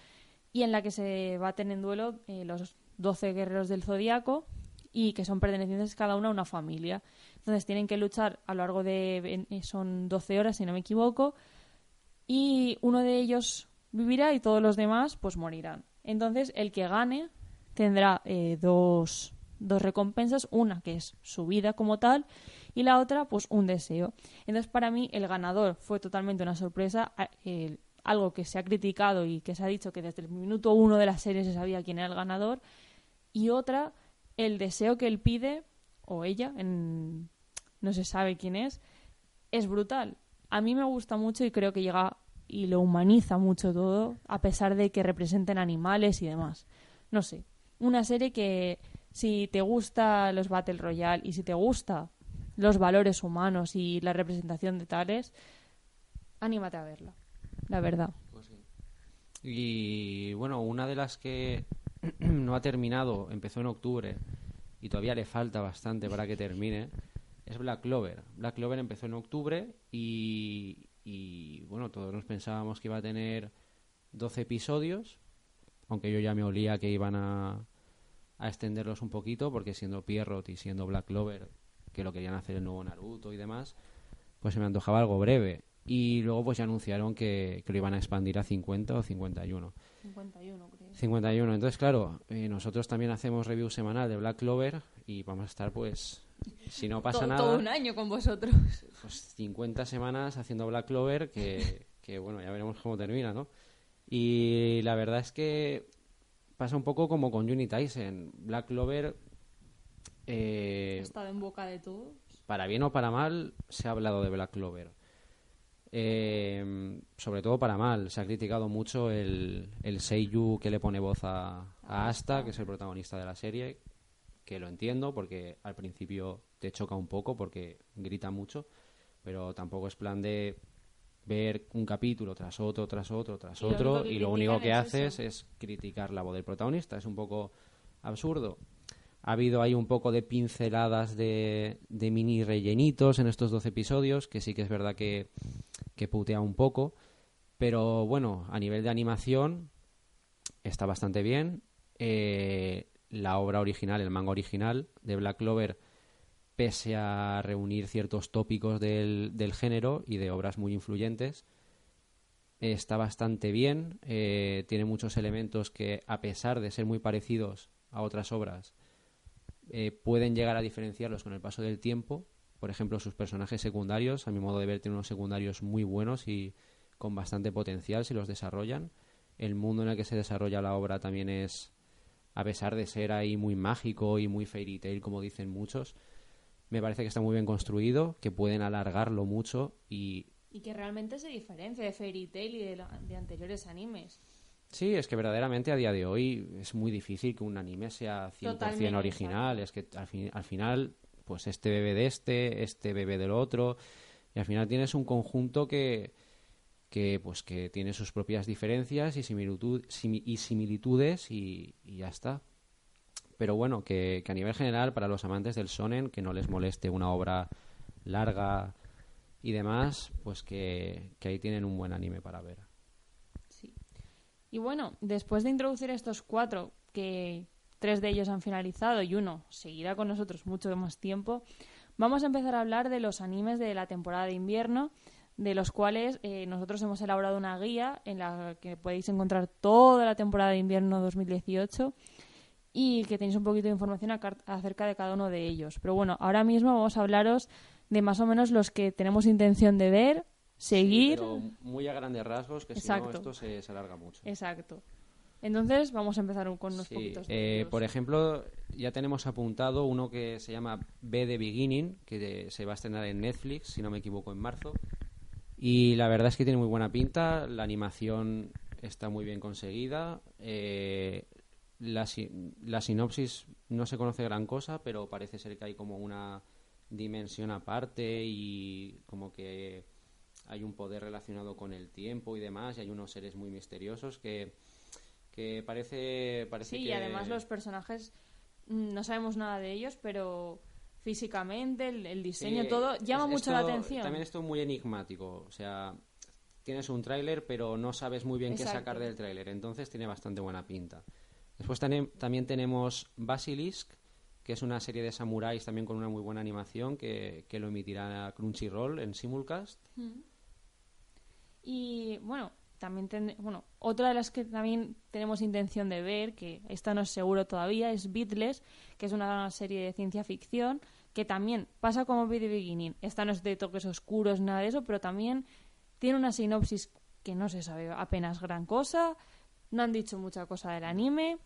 y en la que se baten en duelo eh, los 12 guerreros del zodiaco y que son pertenecientes cada uno a una familia. Entonces tienen que luchar a lo largo de eh, son 12 horas si no me equivoco y uno de ellos vivirá y todos los demás pues morirán. Entonces el que gane tendrá eh, dos, dos recompensas, una que es su vida como tal y la otra pues un deseo. Entonces para mí el ganador fue totalmente una sorpresa, el- algo que se ha criticado y que se ha dicho que desde el minuto uno de la serie se sabía quién era el ganador y otra el deseo que él pide o ella en- no se sabe quién es es brutal. A mí me gusta mucho y creo que llega y lo humaniza mucho todo a pesar de que representen animales y demás. No sé una serie que si te gusta los battle royale y si te gusta los valores humanos y la representación de tales anímate a verla la verdad. Pues. Y bueno, una de las que no ha terminado, empezó en octubre y todavía le falta bastante para que termine, es Black Clover. Black Clover empezó en octubre y, y, bueno, todos nos pensábamos que iba a tener 12 episodios, aunque yo ya me olía que iban a, a extenderlos un poquito, porque siendo Pierrot y siendo Black Clover, que lo querían hacer el nuevo Naruto y demás, pues se me antojaba algo breve. Y luego pues ya anunciaron que, que lo iban a expandir a 50 o 51. 51 creo 51. Entonces, claro, eh, nosotros también hacemos review semanal de Black Clover y vamos a estar pues, si no pasa todo, nada, todo un año con vosotros pues 50 semanas haciendo Black Clover que, que, bueno, ya veremos cómo termina, ¿no? Y la verdad es que pasa un poco como con Unity Tyson. Black Clover, eh, ha estado en boca de todos para bien o para mal, se ha hablado de Black Clover. Eh, sobre todo para mal. Se ha criticado mucho el, el Seiyu que le pone voz a, a Asta, que es el protagonista de la serie. Que lo entiendo porque al principio te choca un poco porque grita mucho. Pero tampoco es plan de ver un capítulo tras otro, tras otro, tras Y otro. y lo único que es haces eso. es criticar la voz del protagonista. Es un poco absurdo. Ha habido ahí un poco de pinceladas de, de mini rellenitos en estos 12 episodios, que sí que es verdad que, putea un poco. Pero bueno, a nivel de animación está bastante bien. Eh, la obra original, el manga original de Black Clover, pese a reunir ciertos tópicos del, del género y de obras muy influyentes, está bastante bien. eh, tiene muchos elementos que, a pesar de ser muy parecidos a otras obras, eh, pueden llegar a diferenciarlos con el paso del tiempo. Por ejemplo, sus personajes secundarios, a mi modo de ver, tienen unos secundarios muy buenos y con bastante potencial si los desarrollan. El mundo en el que se desarrolla la obra también es, a pesar de ser ahí muy mágico y muy fairy tale, como dicen muchos, me parece que está muy bien construido, que pueden alargarlo mucho y... Y que realmente se diferencia de Fairy Tail y de, de anteriores animes. Sí, es que verdaderamente a día de hoy es muy difícil que un anime sea 100% Totalmente, original. Es que al, fin- al final, pues este bebe de este, este bebe del otro, y al final tienes un conjunto que, que pues que tiene sus propias diferencias y, similitud, simi- y similitudes y, y ya está. Pero bueno, que, que a nivel general, para los amantes del sonen, que no les moleste una obra larga y demás, pues que, que ahí tienen un buen anime para ver. Y bueno, después de introducir estos cuatro, que tres de ellos han finalizado y uno seguirá con nosotros mucho más tiempo, vamos a empezar a hablar de los animes de la temporada de invierno, de los cuales eh, nosotros hemos elaborado una guía en la que podéis encontrar toda la temporada de invierno 2018 y que tenéis un poquito de información acerca de cada uno de ellos. Pero bueno, ahora mismo vamos a hablaros de más o menos los que tenemos intención de ver, seguir. Pero muy a grandes rasgos, que si no esto se, se alarga mucho. Exacto. Entonces vamos a empezar con unos Sí, poquitos. eh, por ejemplo, ya tenemos apuntado uno que se llama B de Beginning, que de- se va a estrenar en Netflix, si no me equivoco, en marzo. Y la verdad es que tiene muy buena pinta, la animación está muy bien conseguida. eh, la, la sinopsis no se conoce gran cosa, pero parece ser que hay como una dimensión aparte y como que hay un poder relacionado con el tiempo y demás, y hay unos seres muy misteriosos que, que parece, parece Sí, que... y además los personajes mm, no sabemos nada de ellos, pero físicamente, el, el diseño, Sí, todo llama es- mucho esto- la atención. También esto muy enigmático, o sea, tienes un tráiler pero no sabes muy bien Exacto. qué sacar del tráiler, entonces tiene bastante buena pinta. Después también tenemos Basilisk, que es una serie de samuráis también con una muy buena animación que, que lo emitirá Crunchyroll en simulcast. Y bueno, también ten- bueno, otra de las que también tenemos intención de ver, que esta no es seguro todavía, es Beatles, que es una serie de ciencia ficción que también pasa como Be the Beginning. Esta no es de toques oscuros, nada de eso, pero también tiene una sinopsis que no se sabe apenas gran cosa, no han dicho mucha cosa del anime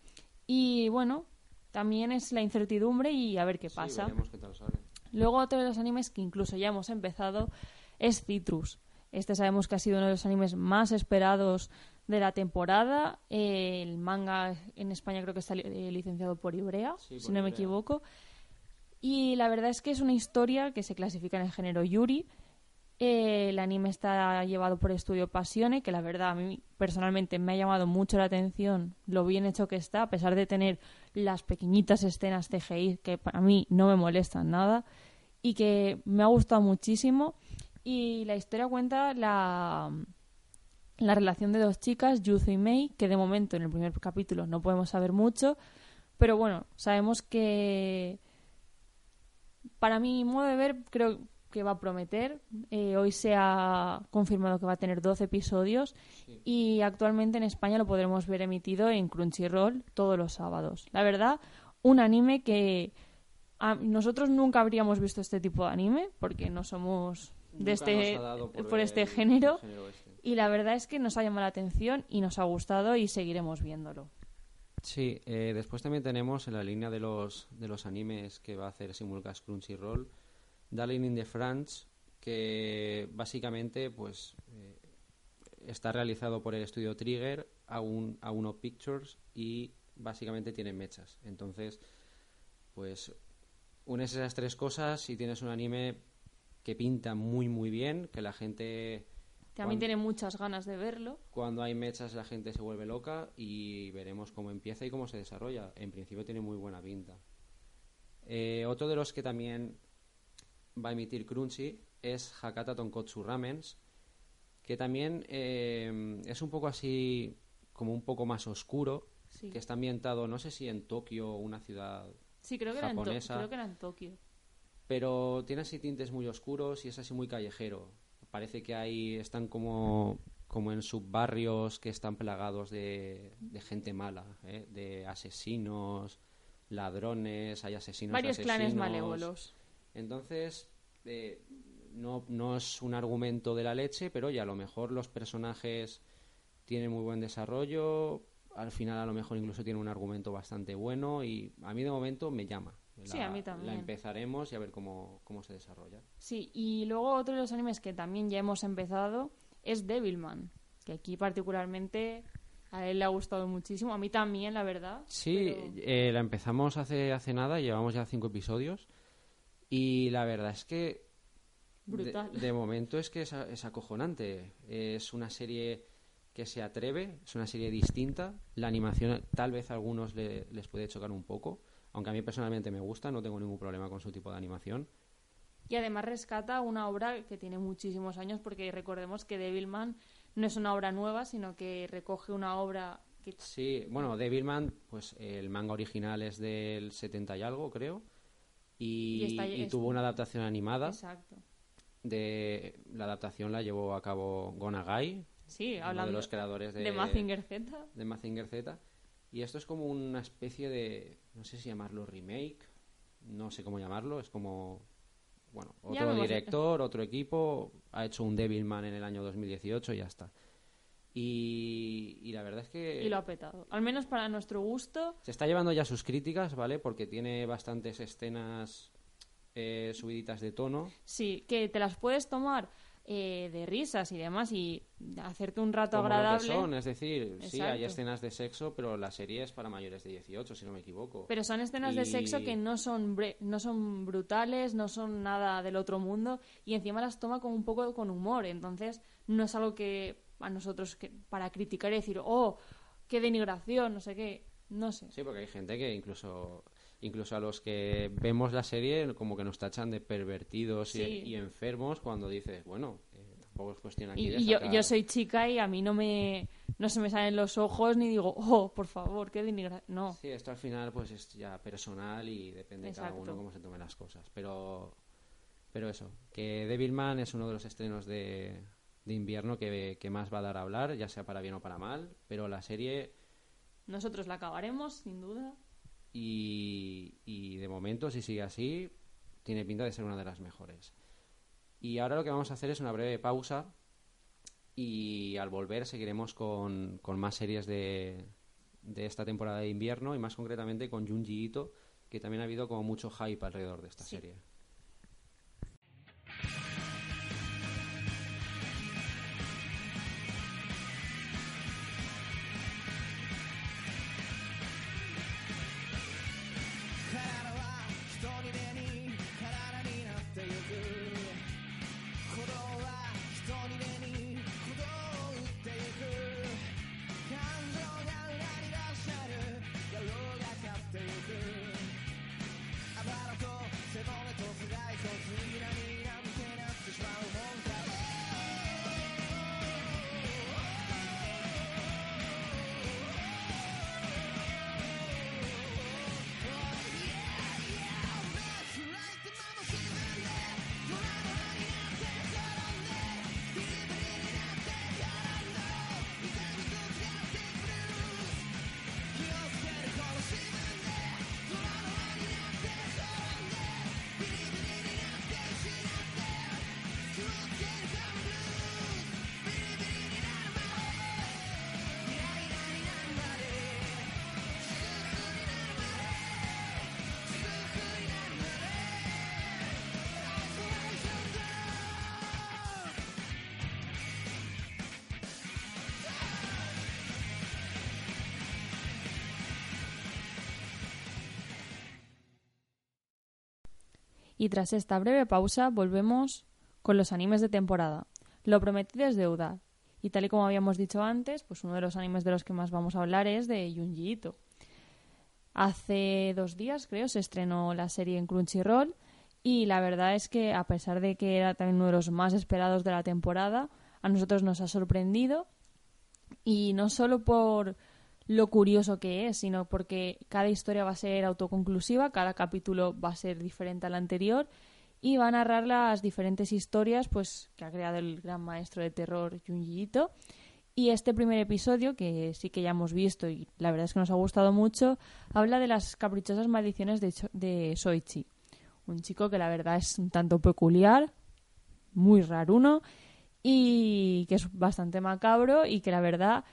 y bueno, también es la incertidumbre y a ver qué pasa. veremos qué tal sale. Luego otro de los animes que incluso ya hemos empezado es Citrus. Este sabemos que ha sido uno de los animes más esperados de la temporada. Eh, el manga en España creo que está li- eh, licenciado por Ibrea, Sí, si por no me equivoco. Y la verdad es que es una historia que se clasifica en el género Yuri. Eh, el anime está llevado por Estudio Pasione, que la verdad a mí personalmente me ha llamado mucho la atención lo bien hecho que está, a pesar de tener las pequeñitas escenas CGI que para mí no me molestan nada y que me ha gustado muchísimo. Y la historia cuenta la, la relación de dos chicas, Yuzu y Mei, que de momento en el primer capítulo no podemos saber mucho, pero bueno, sabemos que para mi modo de ver creo que va a prometer. Eh, hoy se ha confirmado que va a tener 12 episodios Sí. y actualmente en España lo podremos ver emitido en Crunchyroll todos los sábados. La verdad, un anime que a- nosotros nunca habríamos visto este tipo de anime porque no somos de este por, este el- género el género este. y la verdad es que nos ha llamado la atención y nos ha gustado y seguiremos viéndolo. Sí, eh, después también tenemos en la línea de los, de los animes que va a hacer Simulcast Crunchyroll, Darling in the France, que básicamente pues eh, está realizado por el estudio Trigger, a, un, a uno Pictures y básicamente tiene mechas. Entonces, pues unes esas tres cosas y tienes un anime que pinta muy muy bien, que la gente También Cuando- tiene muchas ganas de verlo. cuando hay mechas la gente se vuelve loca y veremos cómo empieza y cómo se desarrolla. En principio tiene muy buena pinta. Eh, otro de los que también va a emitir Crunchy es Hakata Tonkotsu Ramens, que también eh, es un poco así, como un poco más oscuro, Sí, que está ambientado, no sé si en Tokio o una ciudad, sí creo, que era en japonesa. creo que era en Tokio. Pero tiene así tintes muy oscuros y es así muy callejero. Parece que ahí están como, como en subbarrios que están plagados de, de gente mala, ¿eh? de asesinos, ladrones, hay asesinos, Varios clanes asesinos. malévolos. Entonces, eh, no, no es un argumento de la leche, pero ya a lo mejor los personajes tienen muy buen desarrollo, al final a lo mejor incluso tiene un argumento bastante bueno y a mí de momento me llama. Sí, a mí también. La empezaremos y a ver cómo, cómo se desarrolla. Sí, y luego otro de los animes que también ya hemos empezado es Devilman, que aquí particularmente a él le ha gustado muchísimo, a mí también, la verdad. Sí, pero- eh, la empezamos hace, hace nada, llevamos ya cinco episodios y la verdad es que Brutal. de momento es que es, acojonante. Es una serie que se atreve, es una serie distinta. La animación tal vez a algunos le- les puede chocar un poco, aunque a mí personalmente me gusta, no tengo ningún problema con su tipo de animación. Y además rescata una obra que tiene muchísimos años, porque recordemos que Devilman no es una obra nueva, sino que recoge una obra que Sí, bueno, Devilman, pues el manga original es del 70 y algo, creo. Y, Y está- y es- tuvo una adaptación animada. Exacto. De, la adaptación la llevó a cabo Gonagai, Sí, uno hablando de los creadores de, de Mazinger Z. de Mazinger Z. Y esto es como una especie de, no sé si llamarlo remake, no sé cómo llamarlo, es como, bueno, otro Llamémoslo. director, otro equipo, ha hecho un Devilman en el año 2018 y ya está. Y, y la verdad es que Y lo ha petado. Al menos para nuestro gusto. se está llevando ya sus críticas, ¿vale? Porque tiene bastantes escenas eh, subiditas de tono. Sí, que te las puedes tomar eh, de risas y demás y hacerte un rato como lo que agradable. son, es decir, sí, hay escenas de sexo, pero la serie es para mayores de 18, si no me equivoco. Pero son escenas de sexo que no son, bre- no son brutales, no son nada del otro mundo y encima las toma con un poco con humor. Entonces no es algo que a nosotros que, para criticar y decir, oh, qué denigración, no sé qué. No sé. Sí, porque hay gente que incluso incluso a los que vemos la serie como que nos tachan de pervertidos y- Sí. y, enfermos cuando dices, bueno, eh, tampoco es cuestión aquí Y, de y yo, sacar- yo soy chica y a mí no me no se me salen los ojos ni digo, oh, por favor, qué denigración. No. Sí, esto al final pues es ya personal y depende de cada uno cómo se tomen las cosas. Pero, pero eso, que Devilman es uno de los estrenos de, de invierno que, que más va a dar a hablar, ya sea para bien o para mal. Pero la serie, Nosotros la acabaremos, sin duda. Y, y de momento, si sigue así, tiene pinta de ser una de las mejores. Y ahora lo que vamos a hacer es una breve pausa y al volver seguiremos con, con más series de, de esta temporada de invierno y más concretamente con Junji Ito, que también ha habido como mucho hype alrededor de esta Sí. serie. Y tras esta breve pausa volvemos con los animes de temporada. Lo prometido es deuda. Y tal y como habíamos dicho antes, pues uno de los animes de los que más vamos a hablar es de Junji Ito. Hace dos días, creo, se estrenó la serie en Crunchyroll y la verdad es que a pesar de que era también uno de los más esperados de la temporada, a nosotros nos ha sorprendido y no solo por lo curioso que es, sino porque cada historia va a ser autoconclusiva, cada capítulo va a ser diferente al anterior y va a narrar las diferentes historias pues que ha creado el gran maestro de terror Junji Ito Y este primer episodio, que sí que ya hemos visto y la verdad es que nos ha gustado mucho, habla de las caprichosas maldiciones de, Soichi. Un chico que la verdad es un tanto peculiar, muy raruno y que es bastante macabro y que la verdad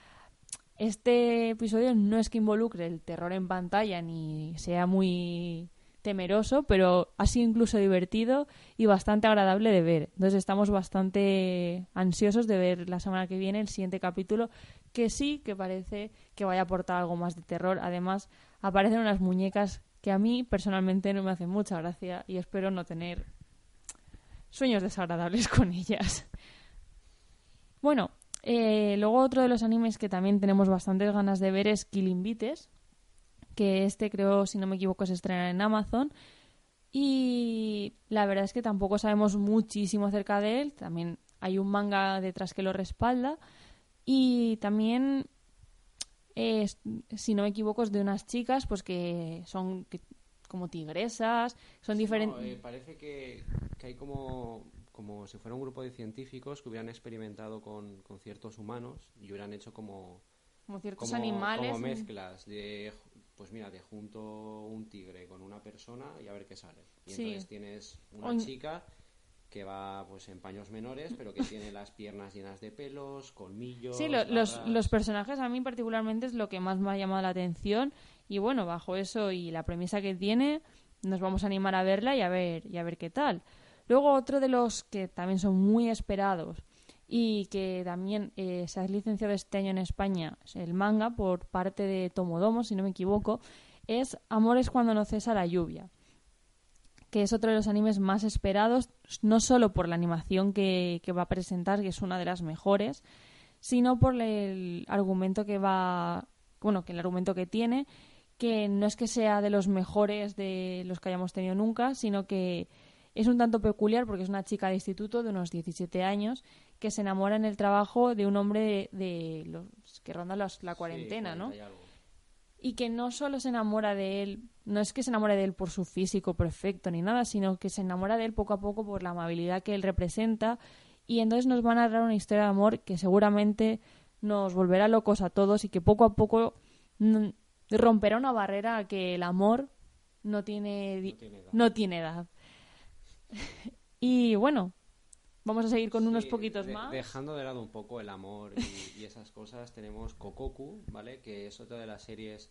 este episodio no es que involucre el terror en pantalla ni sea muy temeroso, pero ha sido incluso divertido y bastante agradable de ver. Entonces estamos bastante ansiosos de ver la semana que viene el siguiente capítulo, que sí que parece que vaya a aportar algo más de terror. Además, aparecen unas muñecas que a mí personalmente no me hacen mucha gracia y espero no tener sueños desagradables con ellas. Bueno, eh, luego otro de los animes que también tenemos bastantes ganas de ver es Killing que este creo, si no me equivoco, se estrena en Amazon. Y la verdad es que tampoco sabemos muchísimo acerca de él. También hay un manga detrás que lo respalda. Y también, eh, si no me equivoco, es de unas chicas pues que son que- como tigresas, son diferentes... No, eh, parece que, que hay como, como si fuera un grupo de científicos que hubieran experimentado con, con ciertos humanos y hubieran hecho como, como ciertos como, animales. como mezclas de, pues mira, de junto un tigre con una persona y a ver qué sale. Y Sí. entonces tienes una O- chica que va pues en paños menores, pero que tiene las piernas llenas de pelos, colmillos. Sí, lo- los, los personajes a mí particularmente es lo que más me ha llamado la atención y bueno, bajo eso y la premisa que tiene, nos vamos a animar a verla y a ver, y a ver qué tal. Luego otro de los que también son muy esperados y que también eh, se ha licenciado este año en España, es el manga por parte de Tomodomo, si no me equivoco, es Amores cuando no cesa la lluvia que es otro de los animes más esperados, no solo por la animación que, que va a presentar, que es una de las mejores, sino por el argumento que va, bueno, que el argumento que tiene, que no es que sea de los mejores de los que hayamos tenido nunca, sino que es un tanto peculiar porque es una chica de instituto de unos 17 años que se enamora en el trabajo de un hombre de, de los que ronda los- la Sí, cuarentena, ¿no? 40 y que no solo se enamora de él, no es que se enamore de él por su físico perfecto ni nada, sino que se enamora de él poco a poco por la amabilidad que él representa y entonces nos van a dar una historia de amor que seguramente nos volverá locos a todos y que poco a poco romperá una barrera a que el amor no tiene, di- No tiene edad. no tiene edad. y bueno, vamos a seguir con unos poquitos de- más. Dejando de lado un poco el amor y, y esas cosas, tenemos Kokoku, ¿vale? Que es otra de las series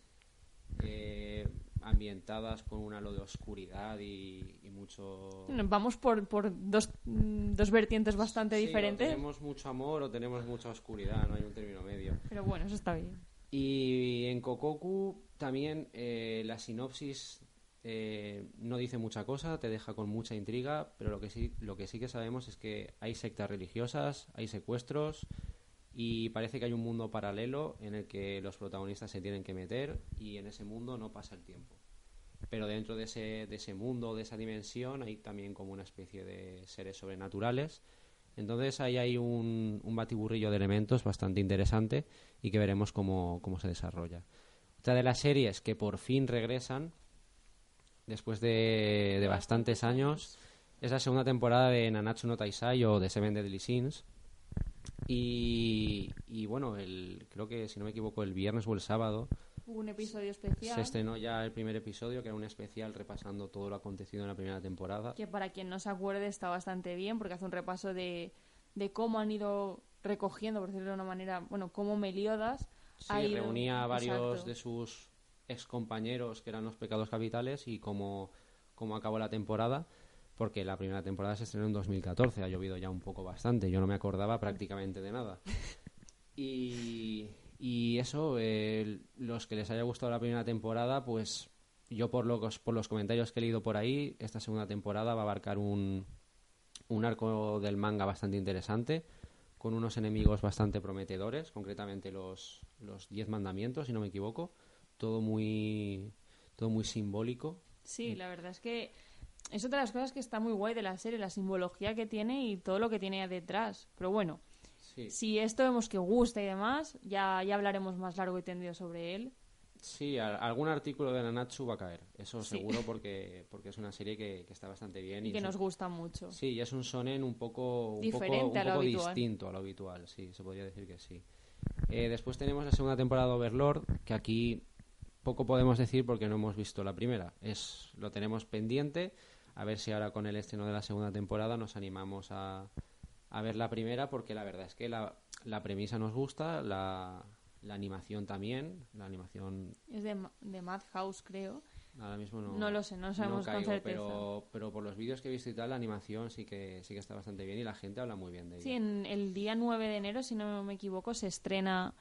eh, ambientadas con un halo de oscuridad y, y mucho... Vamos por, por dos, mm, dos vertientes bastante Sí, o diferentes, tenemos mucho amor o tenemos mucha oscuridad, no hay un término medio. pero bueno, eso está bien. Y en Kokoku también eh, la sinopsis eh, no dice mucha cosa, te deja con mucha intriga, pero lo que sí, lo que sí que sabemos es que hay sectas religiosas, hay secuestros y parece que hay un mundo paralelo en el que los protagonistas se tienen que meter y en ese mundo no pasa el tiempo. Pero dentro de ese, de ese mundo, de esa dimensión, hay también como una especie de seres sobrenaturales. Entonces ahí hay un, batiburrillo de elementos bastante interesante y que veremos cómo, cómo se desarrolla. Otra de las series que por fin regresan, después de, de bastantes años, es la segunda temporada de Nanatsu no Taisai o de Seven Deadly Sins. Y, y bueno, el, creo que si no me equivoco el viernes o el sábado Hubo un episodio especial se estrenó ya el primer episodio, que era un especial repasando todo lo acontecido en la primera temporada. que para quien no se acuerde está bastante bien porque hace un repaso de, de cómo han ido recogiendo, por decirlo de una manera, bueno, cómo Meliodas Sí, ha ido... reunía a varios Exacto. de sus ex compañeros que eran los pecados capitales y cómo, cómo acabó la temporada, porque la primera temporada se estrenó en 2014, ha llovido ya un poco bastante, yo no me acordaba prácticamente de nada. Y, y eso, eh, los que les haya gustado la primera temporada, pues yo por los, por los comentarios que he leído por ahí, esta segunda temporada va a abarcar un, un arco del manga bastante interesante, con unos enemigos bastante prometedores, concretamente los, los Diez Mandamientos, si no me equivoco. Todo muy, todo muy simbólico. Sí, la verdad es que es otra de las cosas que está muy guay de la serie, la simbología que tiene y todo lo que tiene detrás. Pero bueno, Sí, si esto vemos que gusta y demás, ya, ya hablaremos más largo y tendido sobre él. sí a- algún artículo de Nanatsu va a caer, eso Sí. seguro, porque, porque es una serie que, que está bastante bien. Y que nos un- gusta mucho. Sí, y es un sonen un poco, un poco, Diferente un a lo poco distinto a lo habitual, sí, se podría decir que sí. Eh, después tenemos la segunda temporada de Overlord, que aquí poco podemos decir porque no hemos visto la primera. Es Lo tenemos pendiente, a ver si ahora con el estreno de la segunda temporada nos animamos a, a ver la primera, porque la verdad es que la, la premisa nos gusta, la, la animación también, la animación Es de, de Madhouse, creo. ahora mismo no, No lo sé, no sabemos con caigo, certeza. Pero, pero por los vídeos que he visto y tal, la animación sí que, sí que está bastante bien y la gente habla muy bien de ella. Sí, en el día 9 de enero, si no me equivoco, se estrena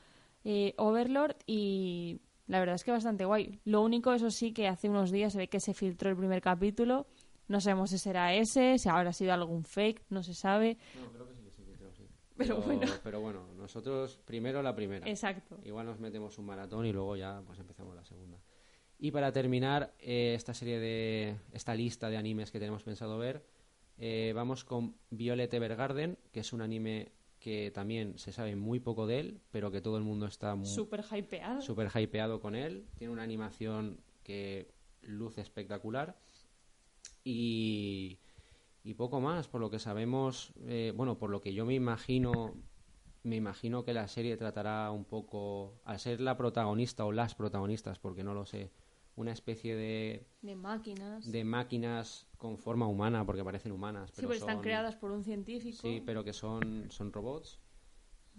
eh, Overlord y la verdad es que bastante guay. Lo único, eso sí, que hace unos días se ve que se filtró el primer capítulo. No sabemos si será ese, si habrá sido algún fake, no se sabe. No, creo que sí que se filtró, sí. Pero bueno. pero bueno, nosotros primero la primera. Exacto. Igual nos metemos un maratón y luego ya pues empezamos la segunda. Y para terminar eh, esta serie de esta lista de animes que tenemos pensado ver, eh, vamos con Violet Evergarden, que es un anime que también se sabe muy poco de él, pero que todo el mundo está muy Súper hypeado. súper hypeado con él. Tiene una animación que luce espectacular. Y, y poco más, por lo que sabemos, eh, bueno, por lo que yo me imagino, me imagino que la serie tratará un poco, al ser la protagonista o las protagonistas, porque no lo sé, una especie de, De máquinas. de máquinas con forma humana, porque parecen humanas. sí, Pero están creadas por un científico. Sí, pero que son, son robots,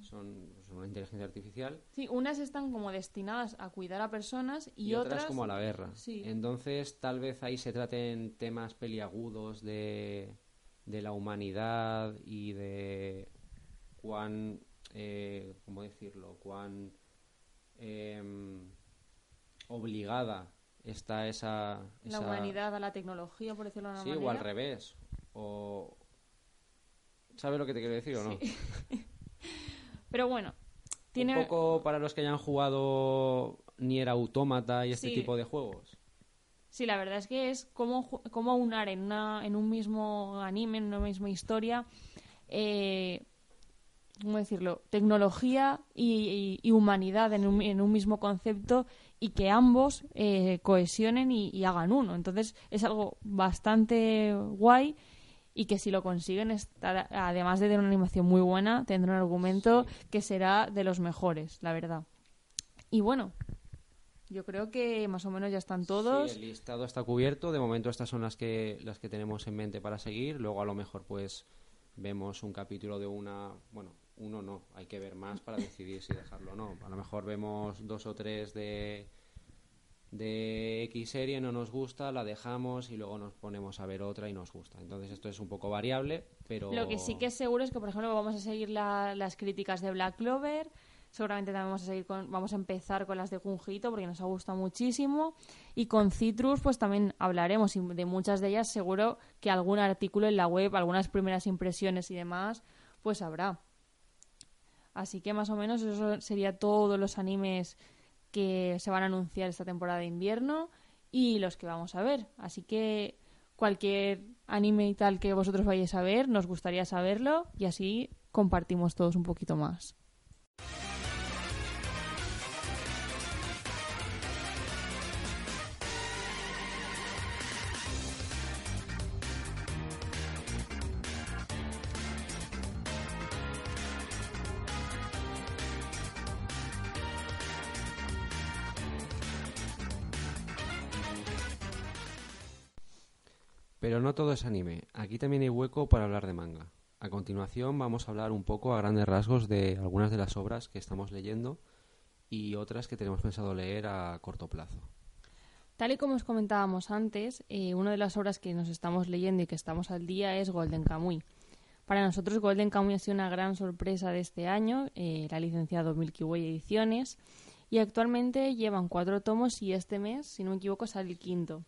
son, son una inteligencia artificial. Sí, unas están como destinadas a cuidar a personas y, y, otras, como a la guerra. Sí. Entonces, tal vez ahí se traten temas peliagudos de, de la humanidad y de cuán, eh, ¿cómo decirlo? Cuán em, obligada está esa... la esa- humanidad a la tecnología, por decirlo de una Sí, manera. o al revés. O... ¿Sabes lo que te quiero decir o no? Pero bueno, tiene... Un poco para los que hayan jugado Nier Automata y este Sí. tipo de juegos. Sí, la verdad es que es cómo, ju- cómo unar en, una, en un mismo anime, en una misma historia, eh, ¿cómo decirlo? Tecnología y, y- y humanidad en un, en un mismo concepto y que ambos eh, cohesionen y, y hagan uno. Entonces es algo bastante guay y que si lo consiguen, estará- además de tener una animación muy buena, tendrá un argumento que será de los mejores, la verdad. Y bueno, yo creo que más o menos ya están todos. Sí, el listado está cubierto. De momento estas son las que las que tenemos en mente para seguir. Luego a lo mejor pues vemos un capítulo de una, bueno, uno no, hay que ver más para decidir si dejarlo o no. A lo mejor vemos dos o tres de de X serie, no nos gusta, la dejamos y luego nos ponemos a ver otra y nos gusta. Entonces esto es un poco variable, pero Lo que sí que es seguro es que, por ejemplo, vamos a seguir la- las críticas de Black Clover. Seguramente también vamos a seguir con, vamos a empezar con las de Junjito porque nos ha gustado muchísimo. Y con Citrus, pues también hablaremos y de muchas de ellas. Seguro que algún artículo en la web, algunas primeras impresiones y demás, pues habrá. Así que más o menos eso sería todos los animes que se van a anunciar esta temporada de invierno y los que vamos a ver. Así que cualquier anime y tal que vosotros vayáis a ver, nos gustaría saberlo y así compartimos todos un poquito más. Pero no todo es anime. Aquí también hay hueco para hablar de manga. A continuación vamos a hablar un poco a grandes rasgos de algunas de las obras que estamos leyendo y otras que tenemos pensado leer a corto plazo. Tal y como os comentábamos antes, eh, una de las obras que nos estamos leyendo y que estamos al día es Golden Kamuy. Para nosotros Golden Kamuy ha sido una gran sorpresa de este año, eh, la ha licenciado Milky Way Ediciones y actualmente llevan cuatro tomos y este mes, si no me equivoco, sale el quinto.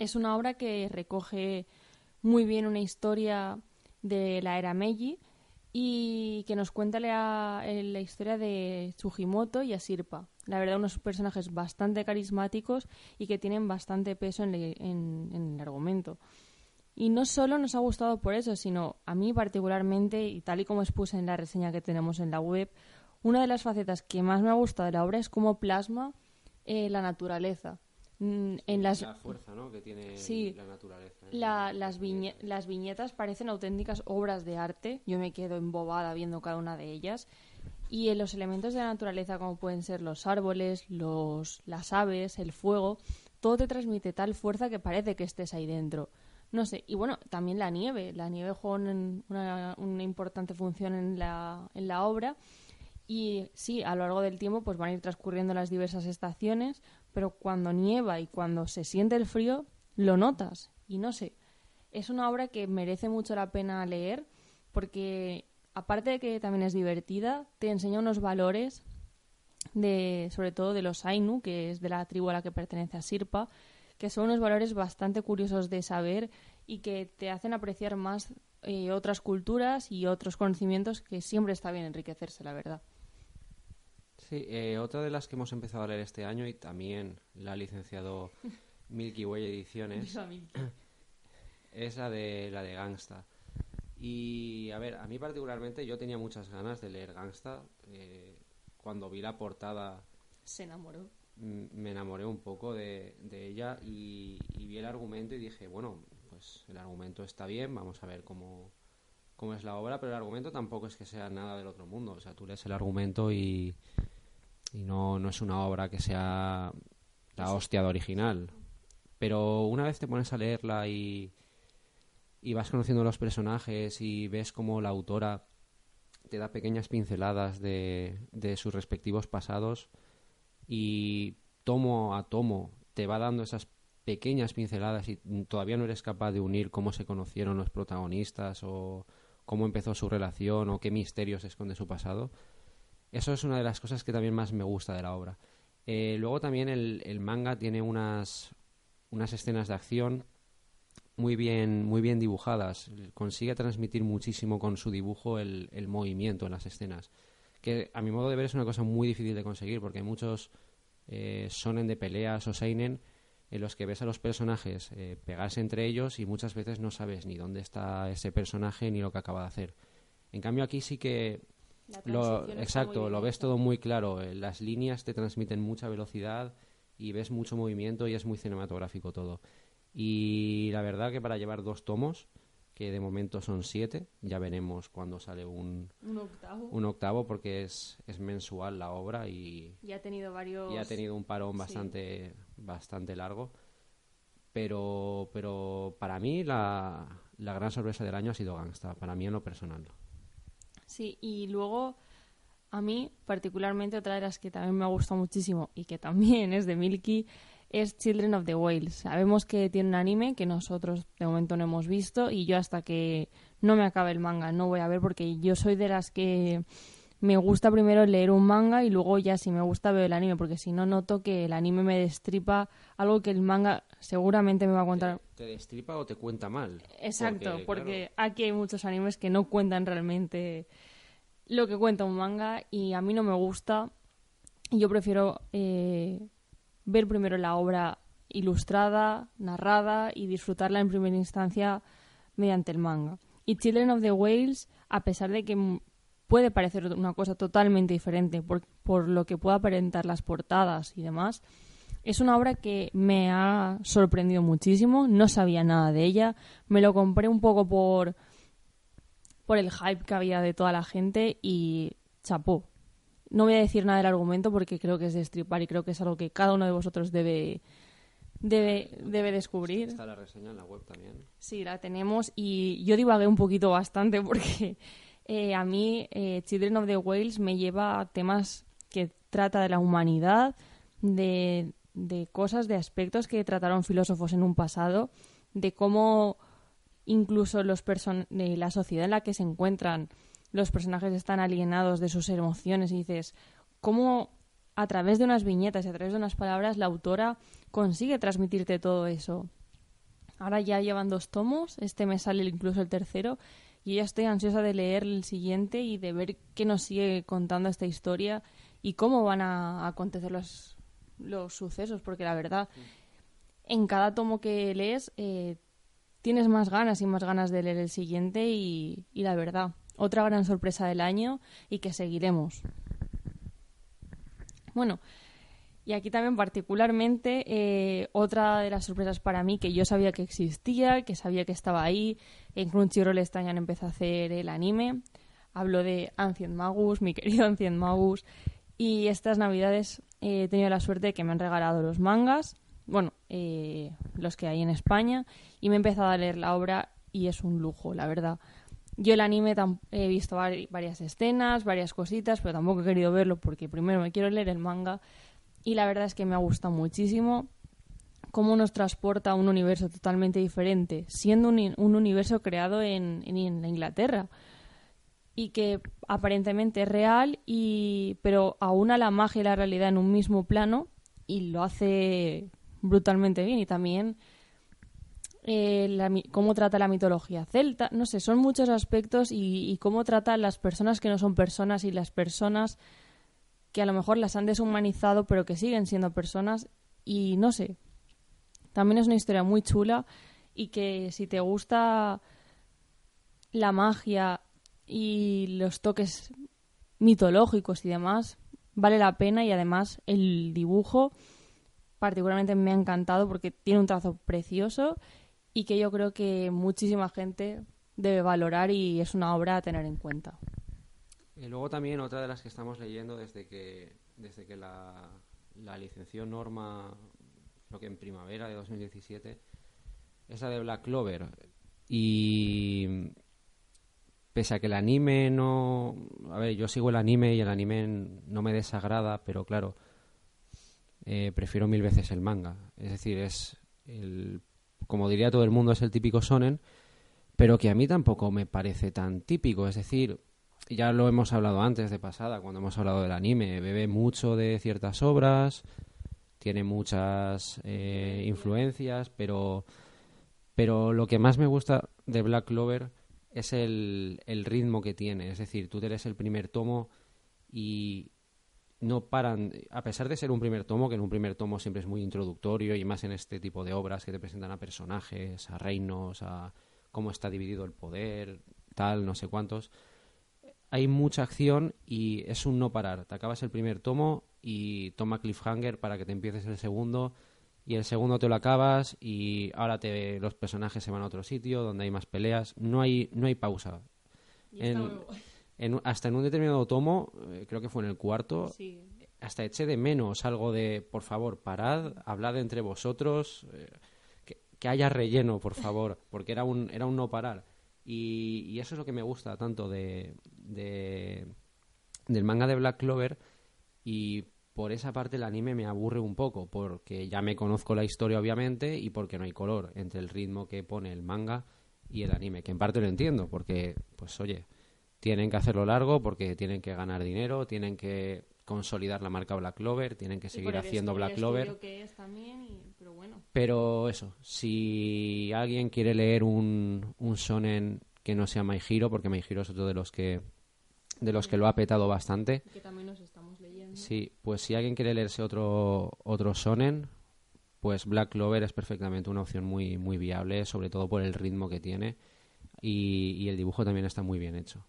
Es una obra que recoge muy bien una historia de la era Meiji y que nos cuenta la, eh, la historia de Tsujimoto y Asirpa. La verdad, unos personajes bastante carismáticos y que tienen bastante peso en, el argumento. Y no solo nos ha gustado por eso, sino a mí particularmente, y tal y como expuse en la reseña que tenemos en la web, una de las facetas que más me ha gustado de la obra es cómo plasma eh, la naturaleza. Mm, En las, La fuerza ¿no? que tiene Sí. la naturaleza. ¿eh? la- las, viñe- las viñetas parecen auténticas obras de arte. Yo me quedo embobada viendo cada una de ellas. Y en los elementos de la naturaleza, como pueden ser los árboles, los, las aves, el fuego, todo te transmite tal fuerza que parece que estés ahí dentro. No sé, y bueno, también la nieve. La nieve juega un- una, una importante función en la, en la obra. Y sí, a lo largo del tiempo pues van a ir transcurriendo las diversas estaciones, pero cuando nieva y cuando se siente el frío, lo notas. Y no sé, es una obra que merece mucho la pena leer porque aparte de que también es divertida, te enseña unos valores de sobre todo de los Ainu, que es de la tribu a la que pertenece a Sirpa, que son unos valores bastante curiosos de saber y que te hacen apreciar más eh, otras culturas y otros conocimientos que siempre está bien enriquecerse, la verdad. Sí, eh, otra de las que hemos empezado a leer este año y también la ha licenciado Milky Way Ediciones es la de la de Gangsta. Y a ver, a mí particularmente yo tenía muchas ganas de leer Gangsta. eh, cuando vi la portada Se enamoró. me enamoré un poco de, de ella y, y vi el argumento y dije, bueno, pues el argumento está bien, vamos a ver cómo, cómo es la obra, pero el argumento tampoco es que sea nada del otro mundo. O sea, tú lees el argumento y, y no, no es una obra que sea la hostia de original. Pero una vez te pones a leerla y, y vas conociendo los personajes y ves cómo la autora te da pequeñas pinceladas de, de sus respectivos pasados y tomo a tomo te va dando esas pequeñas pinceladas y todavía no eres capaz de unir cómo se conocieron los protagonistas o cómo empezó su relación o qué misterios esconde su pasado. Eso es una de las cosas que también más me gusta de la obra. Eh, luego también el, manga tiene unas, unas escenas de acción muy bien, muy bien dibujadas. Consigue transmitir muchísimo con su dibujo el, el movimiento en las escenas. Que a mi modo de ver es una cosa muy difícil de conseguir porque hay muchos eh, sonen de peleas o seinen en los que ves a los personajes eh, pegarse entre ellos y muchas veces no sabes ni dónde está ese personaje ni lo que acaba de hacer. En cambio aquí sí que lo, exacto, lo ves todo muy claro. eh, Las líneas te transmiten mucha velocidad y ves mucho movimiento y es muy cinematográfico todo. Y la verdad que para llevar dos tomos, que de momento son siete, ya veremos cuando sale un, Un octavo. un octavo porque es, es mensual la obra y, Y ha tenido varios... y ha tenido un parón Sí. bastante, bastante largo. Pero, pero para mí la, la gran sorpresa del año ha sido Gangsta, para mí en lo personal. Sí, y luego a mí particularmente otra de las que también me ha gustado muchísimo y que también es de Milky es Children of the Whale. Sabemos que tiene un anime que nosotros de momento no hemos visto y yo hasta que no me acabe el manga no voy a ver porque yo soy de las que me gusta primero leer un manga y luego ya si me gusta veo el anime porque si no noto que el anime me destripa algo que el manga seguramente me va a contar ¿Te destripa o te cuenta mal? Exacto, porque, porque, aquí hay muchos animes que no cuentan realmente lo que cuenta un manga y a mí no me gusta. Yo prefiero eh, ver primero la obra ilustrada, narrada y disfrutarla en primera instancia mediante el manga. Y Children of the Whales, a pesar de que puede parecer una cosa totalmente diferente por, por lo que pueda aparentar las portadas y demás, es una obra que me ha sorprendido muchísimo, no sabía nada de ella, me lo compré un poco por por el hype que había de toda la gente y chapó. No voy a decir nada del argumento porque creo que es de stripar y creo que es algo que cada uno de vosotros debe debe, debe descubrir. Está la reseña en la web también. Sí, la tenemos y yo divagué un poquito bastante porque eh, a mí eh, Children of the Whales me lleva a temas que trata de la humanidad, de, de cosas, de aspectos que trataron filósofos en un pasado, de cómo incluso los de la sociedad en la que se encuentran los personajes están alienados de sus emociones y dices, cómo a través de unas viñetas y a través de unas palabras la autora consigue transmitirte todo eso. Ahora ya llevan dos tomos, este me sale incluso el tercero, y ya estoy ansiosa de leer el siguiente y de ver qué nos sigue contando esta historia y cómo van a acontecer los, los sucesos, porque la verdad, en cada tomo que lees eh, tienes más ganas y más ganas de leer el siguiente y, la verdad, otra gran sorpresa del año y que seguiremos. Bueno, y aquí también particularmente eh, otra de las sorpresas para mí que yo sabía que existía, que sabía que estaba ahí, en Crunchyroll año han empezado a hacer el anime, Hablo de Ancient Magus, mi querido Ancient Magus. Y estas navidades he tenido la suerte de que me han regalado los mangas, bueno, eh, los que hay en España, y me he empezado a leer la obra y es un lujo, la verdad. Yo el anime he visto vari- varias escenas, varias cositas, pero tampoco he querido verlo porque primero me quiero leer el manga y la verdad es que me ha gustado muchísimo cómo nos transporta a un universo totalmente diferente, siendo un universo creado en, en- en Inglaterra y que aparentemente es real, y, pero aúna la magia y la realidad en un mismo plano y lo hace brutalmente bien. Y también eh, cómo trata la mitología celta, no sé, son muchos aspectos y, y cómo trata las personas que no son personas y las personas que a lo mejor las han deshumanizado pero que siguen siendo personas. Y no sé, también es una historia muy chula y que si te gusta la magia y los toques mitológicos y demás, vale la pena y además el dibujo particularmente me ha encantado porque tiene un trazo precioso y que yo creo que muchísima gente debe valorar y es una obra a tener en cuenta. Y luego también otra de las que estamos leyendo desde que, desde que la, la licenció Norma, creo que en primavera de 2017, es la de Black Clover. Y pese a que el anime no... A ver, yo sigo el anime y el anime no me desagrada, pero claro, eh, prefiero mil veces el manga. Es decir, es el... Como diría todo el mundo, es el típico sonen, pero que a mí tampoco me parece tan típico. Es decir, ya lo hemos hablado antes de pasada, cuando hemos hablado del anime, bebe mucho de ciertas obras, tiene muchas eh, influencias, pero, pero lo que más me gusta de Black Clover es el, el ritmo que tiene. Es decir, tú eres el primer tomo y no paran, a pesar de ser un primer tomo, que en un primer tomo siempre es muy introductorio y más en este tipo de obras que te presentan a personajes, a reinos, a cómo está dividido el poder, tal, no sé cuántos hay mucha acción y es un no parar. Te acabas el primer tomo y toma cliffhanger para que te empieces el segundo y el segundo te lo acabas y ahora te los personajes se van a otro sitio donde hay más peleas. No hay no hay pausa. En- En- hasta en un determinado tomo, eh, creo que fue en el cuarto, Sí. hasta eché de menos algo de, por favor, parad, hablad entre vosotros, eh, que, que haya relleno, por favor, porque era un, era un no parar. Y, y eso es lo que me gusta tanto de, de- del manga de Black Clover y por esa parte el anime me aburre un poco, porque ya me conozco la historia obviamente y porque no hay color entre el ritmo que pone el manga y el anime, que en parte lo entiendo, porque, pues oye, tienen que hacerlo largo porque tienen que ganar dinero, tienen que consolidar la marca Black Clover, tienen que seguir haciendo Black Clover. estudio que es también, y- pero bueno. Pero eso, si alguien quiere leer un, un shonen que no sea My Hero, porque My Hero es otro de los que de los que lo ha petado bastante, Que también nos estamos leyendo. Sí, pues si alguien quiere leerse otro otro shonen, pues Black Clover es perfectamente una opción muy muy viable, sobre todo por el ritmo que tiene y, y el dibujo también está muy bien hecho.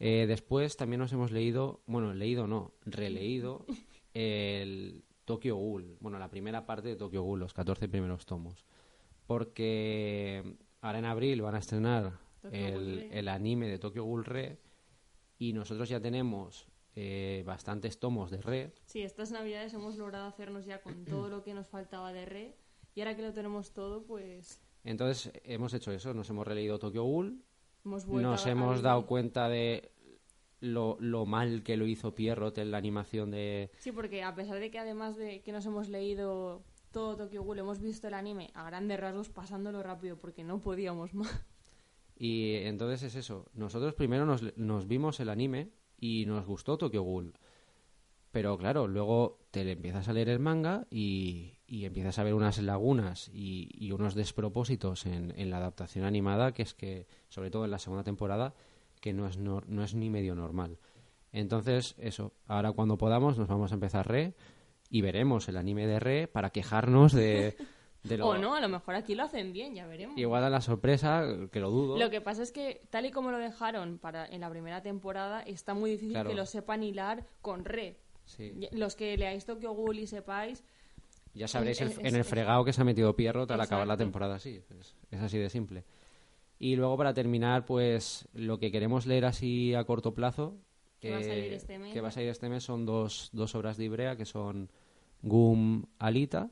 Eh, después también nos hemos leído, bueno, leído no, releído el Tokyo Ghoul, bueno, la primera parte de Tokyo Ghoul, los 14 primeros tomos. Porque ahora en abril van a estrenar el, el anime de Tokyo Ghoul Re y nosotros ya tenemos eh, bastantes tomos de Re. Sí, estas navidades hemos logrado hacernos ya con todo lo que nos faltaba de re. Y ahora que lo tenemos todo, pues Entonces hemos hecho eso, nos hemos releído Tokyo Ghoul, hemos nos a- hemos dado cuenta de lo, lo mal que lo hizo Pierrot en la animación de... Sí, porque a pesar de que además de que nos hemos leído todo Tokyo Ghoul, hemos visto el anime a grandes rasgos pasándolo rápido porque no podíamos más. Y entonces es eso. Nosotros primero nos, nos vimos el anime y nos gustó Tokyo Ghoul. Pero claro, luego te le empiezas a leer el manga y, y empiezas a ver unas lagunas y, y unos despropósitos en, en la adaptación animada que es que, sobre todo en la segunda temporada, que no es, nor- no es ni medio normal. Entonces, eso, ahora cuando podamos nos vamos a empezar Re y veremos el anime de Re para quejarnos de lo... O no, a lo mejor aquí lo hacen bien, ya veremos. Igual a la sorpresa, que lo dudo. Lo que pasa es que, tal y como lo dejaron para en la primera temporada, está muy difícil Claro. que lo sepan hilar con re. Sí. Los que leáis Tokyo Ghoul y sepáis, Ya sabréis el- Es- en el fregado que se ha metido Pierrot al acabar la temporada así. Es, es así de simple. Y luego para terminar, pues lo que queremos leer así a corto plazo, Que va a salir este mes. que va a salir este mes son dos, dos obras de Ibrea, que son Gum Alita,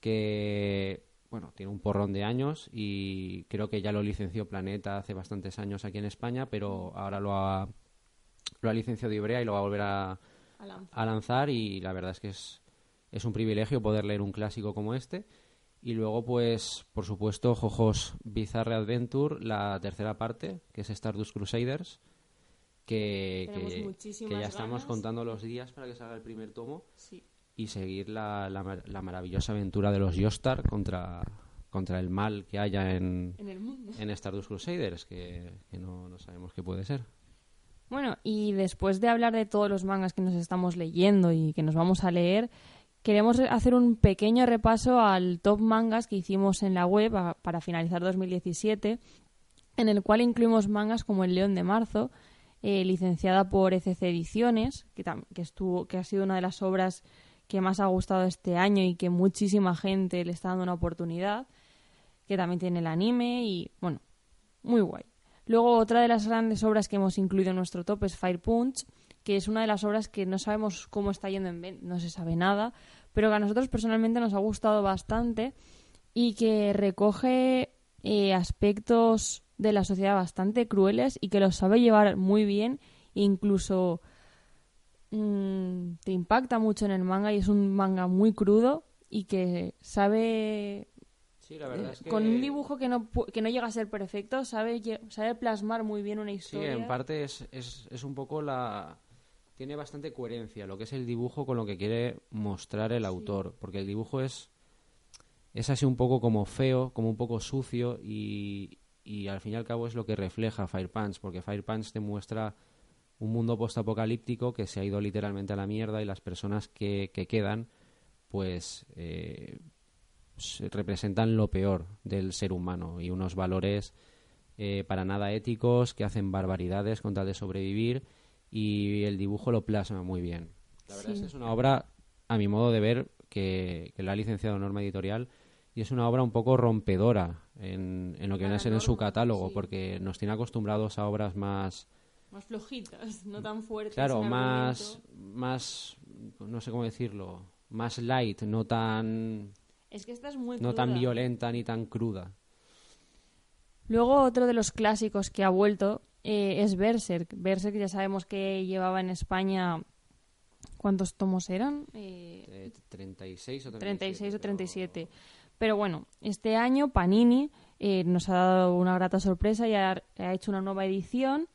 que bueno, tiene un porrón de años y creo que ya lo licenció Planeta hace bastantes años aquí en España, pero ahora lo ha, lo ha licenciado Ibrea y lo va a volver a, a lanzar. a lanzar y la verdad es que es, es un privilegio poder leer un clásico como este. Y luego, pues, por supuesto, Jojos Bizarre Adventure, la tercera parte, que es Stardust Crusaders, que, que- ya estamos contando los días para que salga el primer tomo Sí. Y seguir la, la la maravillosa aventura de los Yostar contra, contra el mal que haya en, En el mundo. en Stardust Crusaders, que, que no, no sabemos qué puede ser. Bueno, y después de hablar de todos los mangas que nos estamos leyendo y que nos vamos a leer, queremos hacer un pequeño repaso al top mangas que hicimos en la web a- para finalizar 2017, en el cual incluimos mangas como El León de Marzo, eh, licenciada por ECC Ediciones, que, que, estuvo, que ha sido una de las obras que más ha gustado este año y que muchísima gente le está dando una oportunidad, que también tiene el anime y, bueno, muy guay. Luego, otra de las grandes obras que hemos incluido en nuestro top es Fire Punch, que es una de las obras que no sabemos cómo está yendo en venta, no se sabe nada, pero que a nosotros personalmente nos ha gustado bastante y que recoge eh, aspectos de la sociedad bastante crueles y que los sabe llevar muy bien, incluso mm, te impacta mucho en el manga y es un manga muy crudo y que sabe Sí, la verdad es que... con un dibujo que no, que no llega a ser perfecto, sabe, sabe plasmar muy bien una Sí, historia. en parte es, es, es un poco la... Tiene bastante coherencia lo que es el dibujo con lo que quiere mostrar el autor, porque el dibujo es, es así un poco como feo, como un poco sucio y, y al fin y al cabo es lo que refleja Fire Punch, porque Fire Punch te muestra un mundo postapocalíptico que se ha ido literalmente a la mierda y las personas que, que quedan pues eh, se- representan lo peor del ser humano y unos valores eh, para nada éticos que hacen barbaridades con tal de sobrevivir y el dibujo lo plasma muy bien. La verdad Sí. es que es una obra, a mi modo de ver, que, que la ha licenciado Norma Editorial y es una obra un poco rompedora en, en lo que viene a ser en su catálogo sí. porque nos tiene acostumbrados a obras más Más flojitas, no tan fuertes. Claro, en más, más, no sé cómo decirlo, más light, no tan, Es que esta es muy no tan violenta ni tan cruda. Luego, otro de los clásicos que ha vuelto eh, es Berserk. Berserk ya sabemos que llevaba en España. ¿Cuántos tomos eran? Eh, Eh, 36 o 37. 36 o pero- 37. Pero bueno, este año Panini eh, nos ha dado una grata sorpresa y ha, ha hecho una nueva edición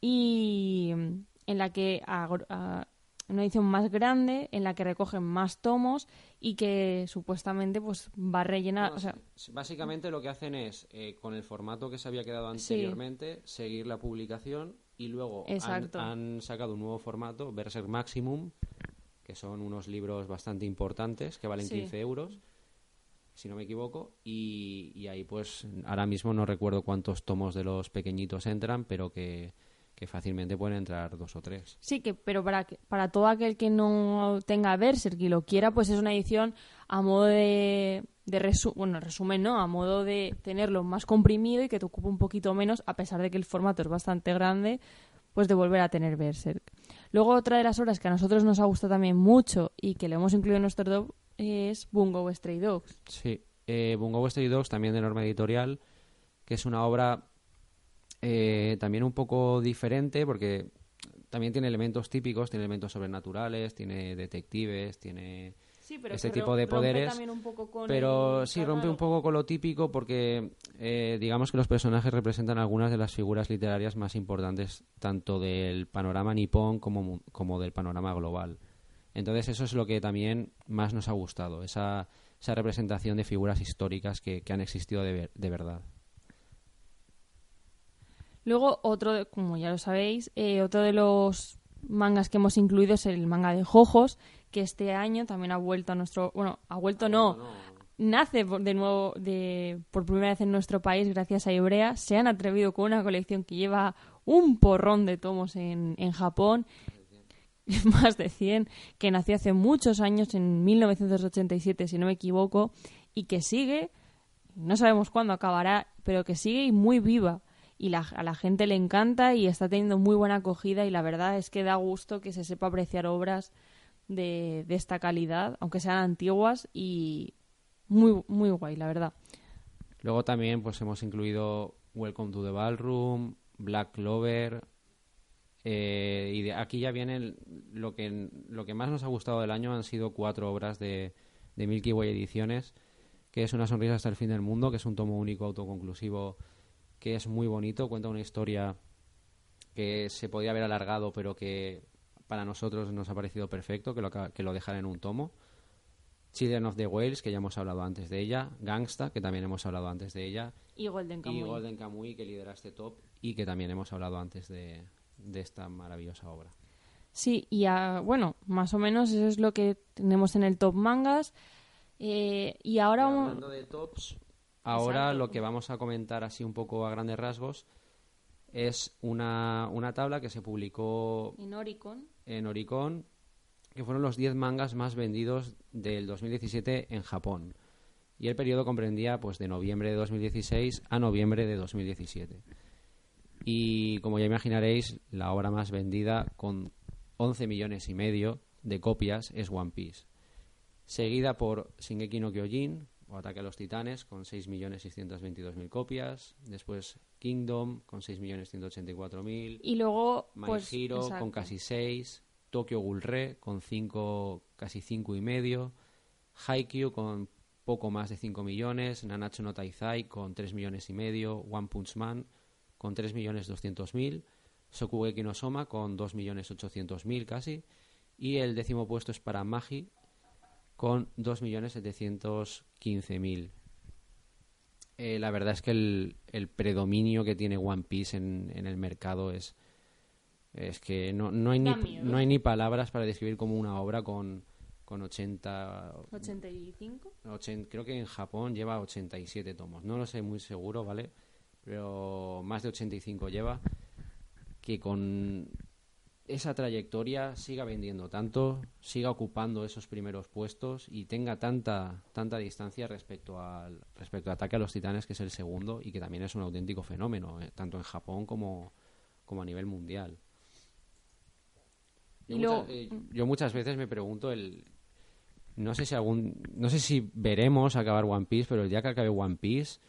y mm, en la que a- una edición más grande en la que recogen más tomos y que supuestamente pues va a rellenar No, o sea, s- básicamente lo que hacen es, eh, con el formato que se había quedado Sí. anteriormente, seguir la publicación y luego han sacado un nuevo formato, Berserk Maximum, que son unos libros bastante importantes que valen Sí. 15 euros, si no me equivoco, y, y ahí pues ahora mismo no recuerdo cuántos tomos de los pequeñitos entran, pero que, que fácilmente pueden entrar dos o tres. Sí, que, pero para, para todo aquel que no tenga Berserk y lo quiera, pues es una edición a modo de, de resu- bueno, resumen, ¿no? A modo de tenerlo más comprimido y que te ocupe un poquito menos, a pesar de que el formato es bastante grande, pues de volver a tener Berserk. Luego, otra de las obras que a nosotros nos ha gustado también mucho y que le hemos incluido en nuestro top es Bungo Stray Dogs. Sí, eh, Bungo Stray Dogs, también de norma editorial, que es una obra eh, también un poco diferente porque también tiene elementos típicos, tiene elementos sobrenaturales, tiene detectives, tiene... Sí, pero Este que tipo de rompe poderes, también un poco con Pero sí, rompe un poco con lo típico porque eh, digamos que los personajes representan algunas de las figuras literarias más importantes tanto del panorama nipón como, como del panorama global. Entonces eso es lo que también más nos ha gustado, esa, esa representación de figuras históricas que, que han existido de, ver- de verdad. Luego, otro, como ya lo sabéis, eh, otro de los mangas que hemos incluido es el manga de Jojos, que este año también ha vuelto a nuestro... Bueno, ha vuelto no, nace por, de nuevo de, por primera vez en nuestro país gracias a Ibrea. Se han atrevido con una colección que lleva un porrón de tomos en, en Japón, más de 100, que nació hace muchos años, en 1987, si no me equivoco, y que sigue no sabemos cuándo acabará, pero que sigue y muy viva. Y la- a la gente le encanta y está teniendo muy buena acogida y la verdad es que da gusto que se sepa apreciar obras de, de esta calidad, aunque sean antiguas y muy, muy guay, la verdad. Luego también pues hemos incluido Welcome to the Ballroom, Black Clover. eh, y de aquí ya viene lo que lo que más nos ha gustado del año han sido cuatro obras de, de Milky Way Ediciones, que es Una sonrisa hasta el fin del mundo, que es un tomo único autoconclusivo que es muy bonito, cuenta una historia que se podía haber alargado, pero que para nosotros nos ha parecido perfecto que lo, que lo dejara en un tomo. Children of the Whales, que ya hemos hablado antes de ella, Gangsta, que también hemos hablado antes de ella, Y Golden y Kamuy. Golden Kamuy, que lidera este top y que también hemos hablado antes de, de esta maravillosa obra. Sí, y ah, bueno, más o menos eso es lo que tenemos en el top mangas. Eh, y ahora Y hablando de tops, ahora Exacto. lo que vamos a comentar así un poco a grandes rasgos es una, una tabla que se publicó en Oricon. en Oricon, que fueron los 10 mangas más vendidos del 2017 en Japón. Y el periodo comprendía pues de noviembre de 2016 a noviembre de 2017. Y como ya imaginaréis, la obra más vendida con 11 millones y medio de copias es One Piece. Seguida por Shingeki no Kyojin o Ataque a los Titanes con 6.622.000 copias. Después Kingdom con 6.184.000. Y luego, My pues. Hero exacto. con casi 6, Tokyo Ghoul Re con 5, casi 5 y medio, Haikyuu con poco más de 5 millones, Nanatsu no Taizai con 3 millones y medio, One Punch Man con 3 millones 200 mil, Sokugeki no Soma con 2 millones 800 mil casi, y el décimo puesto es para Magi con 2 millones 715 mil. Eh, la verdad es que el, el predominio que tiene One Piece en, en el mercado es, es que no, no, hay ni, no hay ni palabras para describir como una obra con, con 80, 85. 80 Creo que en Japón lleva 87 tomos. No lo sé muy seguro, ¿vale? Pero más de 85 lleva. Que con esa trayectoria siga vendiendo tanto, siga ocupando esos primeros puestos y tenga tanta tanta distancia respecto al respecto a Ataque a los Titanes, que es el segundo y que también es un auténtico fenómeno, eh, tanto en Japón como, como a nivel mundial. Yo, muchas- eh, yo muchas veces me pregunto el no sé si algún no sé si veremos acabar One Piece, pero el día que acabe One Piece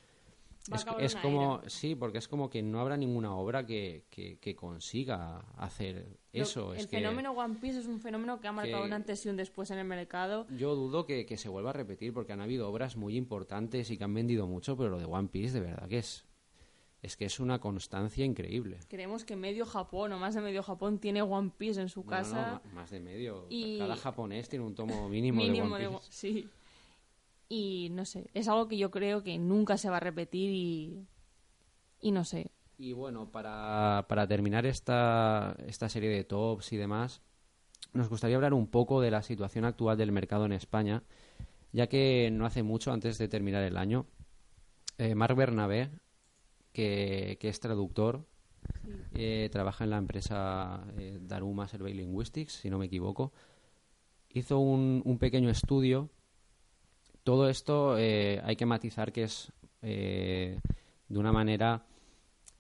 es, como era. sí, porque es como que no habrá ninguna obra que, que, que consiga hacer Lo- eso. el es que fenómeno One Piece es un fenómeno que ha marcado un antes y un después en el mercado. yo dudo que, que se vuelva a repetir porque han habido obras muy importantes y que han vendido mucho, pero lo de One Piece de verdad que es es que es una constancia increíble. Creemos que medio Japón o más de medio Japón tiene One Piece en su No, casa. más de medio. Y- Cada japonés tiene un tomo mínimo, mínimo de de One Piece. sí. Y no sé, es algo que yo creo que nunca se va a repetir y. Y no sé. Y bueno, para, para terminar esta, esta serie de tops y demás, nos gustaría hablar un poco de la situación actual del mercado en España, ya que no hace mucho, antes de terminar el año, eh, Marc Bernabé, que, que es traductor, eh, trabaja en la empresa eh, Daruma Survey Linguistics, si no me equivoco, hizo un, un pequeño estudio. Todo esto eh, hay que matizar que es eh, de una manera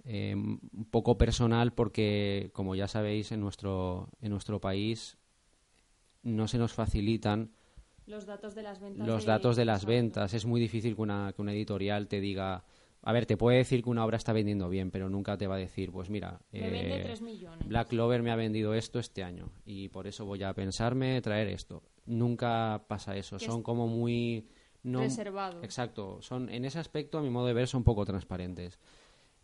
eh, un poco personal porque, como ya sabéis, en nuestro, en nuestro país no se nos facilitan Los datos de las ventas. los datos de las ventas. Es muy difícil que una, que una editorial te diga, a ver, te puede decir que una obra está vendiendo bien, pero nunca te va a decir, pues mira, Me vende eh, 3 millones. Black Clover me ha vendido esto este año y por eso voy a pensarme traer esto. Nunca pasa eso, son como muy no, reservados. Exacto, son en ese aspecto a mi modo de ver son poco transparentes.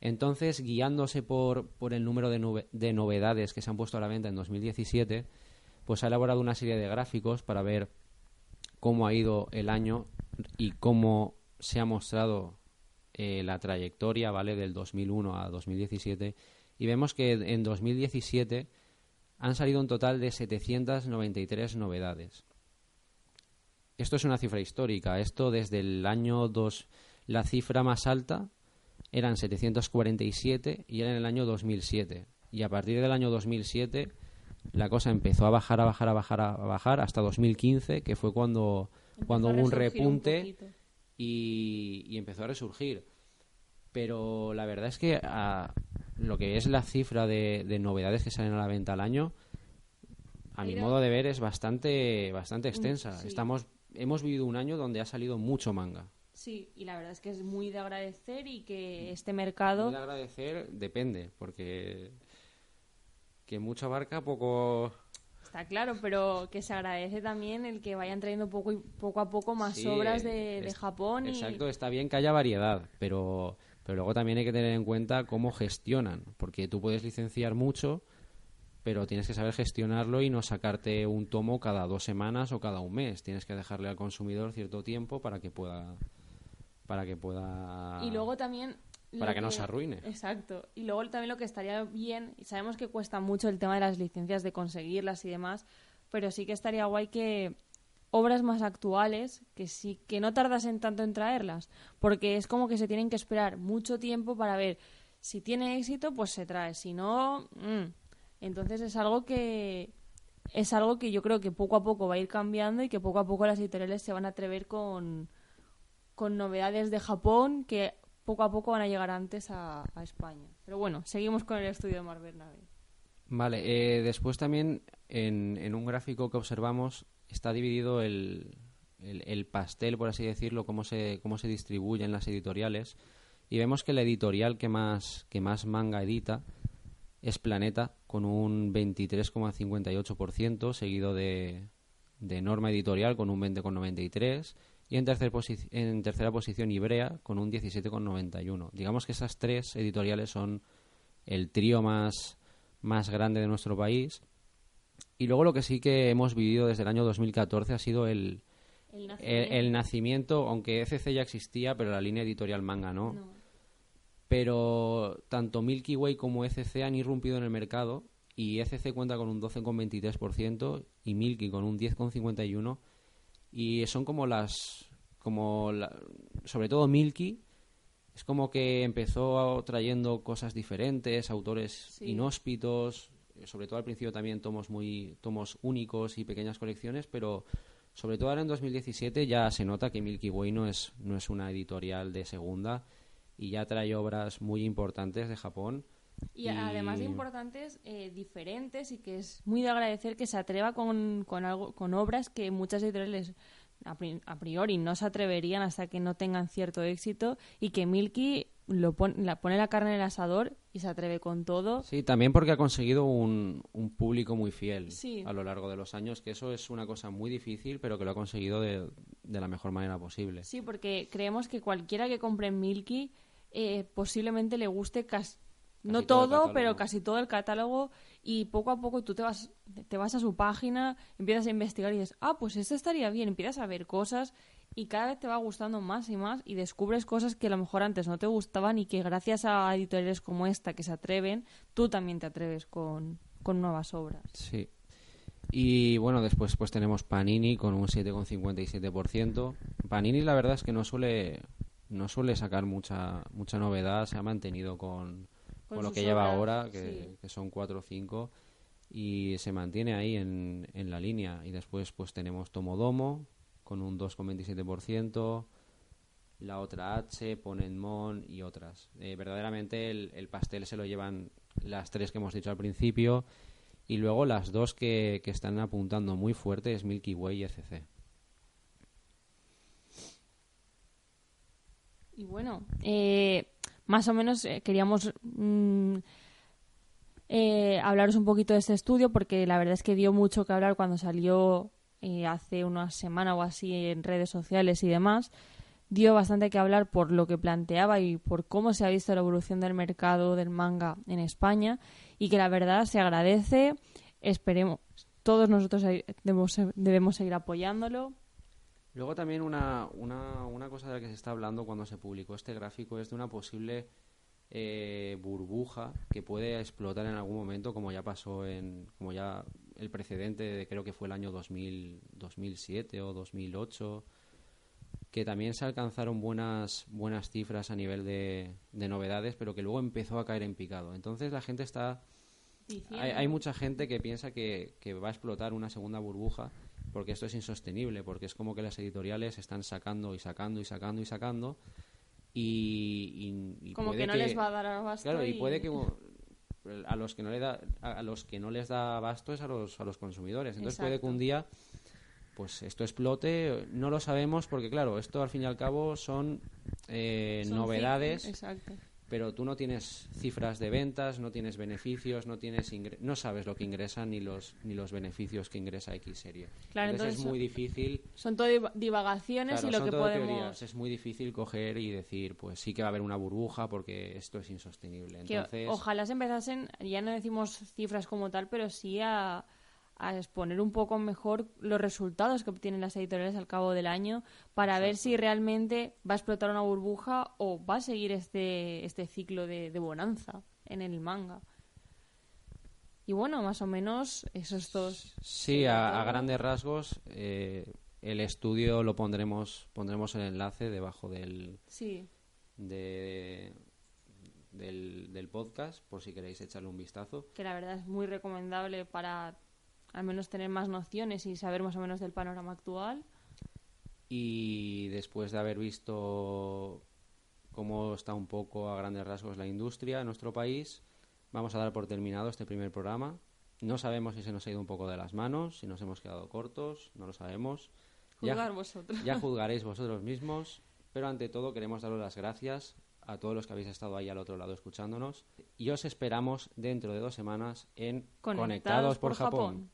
Entonces, guiándose por, por el número de, nove- de novedades que se han puesto a la venta en 2017, pues ha elaborado una serie de gráficos para ver cómo ha ido el año y cómo se ha mostrado eh, la trayectoria, ¿vale? Del 2001 a 2017. Y vemos que en 2017 han salido un total de 793 novedades. Esto es una cifra histórica. Esto desde el año 2, la cifra más alta eran 747 y era en el año 2007. Y a partir del año 2007 la cosa empezó a bajar, a bajar, a bajar, a bajar hasta 2015, que fue cuando, Empezó cuando hubo un repunte y, y empezó a resurgir. Pero la verdad es que a lo que es la cifra de, de novedades que salen a la venta al año, a mi modo de ver es bastante, bastante extensa. sí. Estamos, hemos vivido un año donde ha salido mucho manga. Sí, y la verdad es que es muy de agradecer y que este mercado... Muy de agradecer depende, porque que mucho abarca, poco... Está claro, pero que se agradece también el que vayan trayendo poco, y, poco a poco más Sí, obras de, de es- Japón. Y... Exacto, está bien que haya variedad, pero, pero luego también hay que tener en cuenta cómo gestionan, porque tú puedes licenciar mucho, pero tienes que saber gestionarlo y no sacarte un tomo cada dos semanas o cada un mes. Tienes que dejarle al consumidor cierto tiempo para que pueda para que pueda Y luego también... para que no se arruine. Exacto. Y luego también lo que estaría bien, y sabemos que cuesta mucho el tema de las licencias, de conseguirlas y demás, pero sí que estaría guay que obras más actuales, que sí, que no tardasen tanto en traerlas, porque es como que se tienen que esperar mucho tiempo para ver si tiene éxito, pues se trae, si no, mm. Entonces es algo que es algo que yo creo que poco a poco va a ir cambiando y que poco a poco las editoriales se van a atrever con, con novedades de Japón que poco a poco van a llegar antes a, España. Pero bueno, seguimos con el estudio de Mar Bernabé. Vale, eh, después también en, en un gráfico que observamos está dividido el, el, el pastel, por así decirlo, cómo se, cómo se distribuye en las editoriales. Y vemos que la editorial que más, que más manga edita es Planeta, con un 23,58%, seguido de, de Norma Editorial con un 20,93%. Y en, tercer en tercera posición Ibrea con un 17,91. Digamos que esas tres editoriales son el trío más, más grande de nuestro país. Y luego lo que sí que hemos vivido desde el año 2014 ha sido el, El el, el nacimiento, aunque ECC ya existía, pero la línea editorial manga no. No. Pero tanto Milky Way como ECC han irrumpido en el mercado y ECC cuenta con un 12,23% y Milky con un 10,51% y son como las como la- sobre todo Milky es como que empezó trayendo cosas diferentes, autores Sí. inhóspitos, sobre todo al principio también tomos muy tomos únicos y pequeñas colecciones, pero sobre todo ahora en 2017 ya se nota que Milky Way no es no es una editorial de segunda y ya trae obras muy importantes de Japón. Y además de Y- importantes, eh, diferentes y que es muy de agradecer que se atreva con, con, algo, con obras que muchas editoriales a, pri- a priori no se atreverían hasta que no tengan cierto éxito y que Milky lo pon- la, pone la carne en el asador y se atreve con todo. Sí, también porque ha conseguido un, un público muy fiel Sí. a lo largo de los años, que eso es una cosa muy difícil, pero que lo ha conseguido de, de la mejor manera posible. Sí, porque creemos que cualquiera que compre Milky eh, posiblemente le guste casi, no todo pero casi todo el catálogo y poco a poco tú te vas, te vas a su página, empiezas a investigar y dices, ah, pues esto estaría bien, empiezas a ver cosas y cada vez te va gustando más y más y descubres cosas que a lo mejor antes no te gustaban y que gracias a editoriales como esta que se atreven, tú también te atreves con, con nuevas obras. Sí. Y bueno, después pues tenemos Panini con un 7,57%. Panini la verdad es que no suele no suele sacar mucha mucha novedad, se ha mantenido con, Con con lo que lleva ahora, que, sí. que son 4 o 5, y se mantiene ahí en, en la línea. Y después pues tenemos Tomodomo con un 2,27%, la otra H, Ponenmon y otras. Eh, verdaderamente el, el pastel se lo llevan las tres que hemos dicho al principio y luego las dos que, que están apuntando muy fuerte es Milky Way y ECC. Y bueno, eh, más o menos eh, queríamos mm, eh, hablaros un poquito de este estudio porque la verdad es que dio mucho que hablar cuando salió eh, hace una semana o así en redes sociales y demás. Dio bastante que hablar por lo que planteaba y por cómo se ha visto la evolución del mercado del manga en España y que la verdad se agradece. Esperemos, todos nosotros debemos, debemos seguir apoyándolo. Luego también una, una, una cosa de la que se está hablando cuando se publicó este gráfico es de una posible eh, burbuja que puede explotar en algún momento como ya pasó en como ya el precedente de creo que fue el año 2000, 2007 o 2008 que también se alcanzaron buenas buenas cifras a nivel de, de novedades pero que luego empezó a caer en picado. Entonces la gente está hay, hay mucha gente que piensa que, que va a explotar una segunda burbuja porque esto es insostenible, porque es como que las editoriales están sacando y sacando y sacando y sacando y, y- y Como puede que no les va a dar abasto. Claro, y y- puede que a los que no le da a los que no les da abasto es a los a los consumidores. Entonces puede que un día pues esto explote, no lo sabemos porque claro, esto al fin y al cabo son, eh, son novedades, Exacto. Pero tú no tienes cifras de ventas, no tienes beneficios, no tienes no sabes lo que ingresa ni los ni los beneficios que ingresa X serie. Claro, entonces, entonces es muy difícil Son todo div- divagaciones Claro, y lo son que todo podemos... teorías. Es muy difícil coger y decir, pues sí que va a haber una burbuja porque esto es insostenible. que Entonces, ojalá se empezasen, ya no decimos cifras como tal, pero sí a, a exponer un poco mejor los resultados que obtienen las editoriales al cabo del año para ver si realmente va a explotar una burbuja o va a seguir este, este ciclo de, de bonanza en el manga. Y bueno, más o menos esos dos. sí, a, a grandes rasgos, eh, el estudio lo pondremos, pondremos el enlace debajo del, Sí, de, del, del podcast, por si queréis echarle un vistazo. que la verdad es muy recomendable para al menos tener más nociones y saber más o menos del panorama actual. Y después de haber visto cómo está un poco a grandes rasgos la industria en nuestro país, vamos a dar por terminado este primer programa. No sabemos si se nos ha ido un poco de las manos, si nos hemos quedado cortos, no lo sabemos. Ya- Juzgar vosotros. Ya juzgaréis vosotros mismos, pero ante todo queremos daros las gracias a todos los que habéis estado ahí al otro lado escuchándonos y os esperamos dentro de dos semanas en Conectados Conectados por, por Japón. Japón.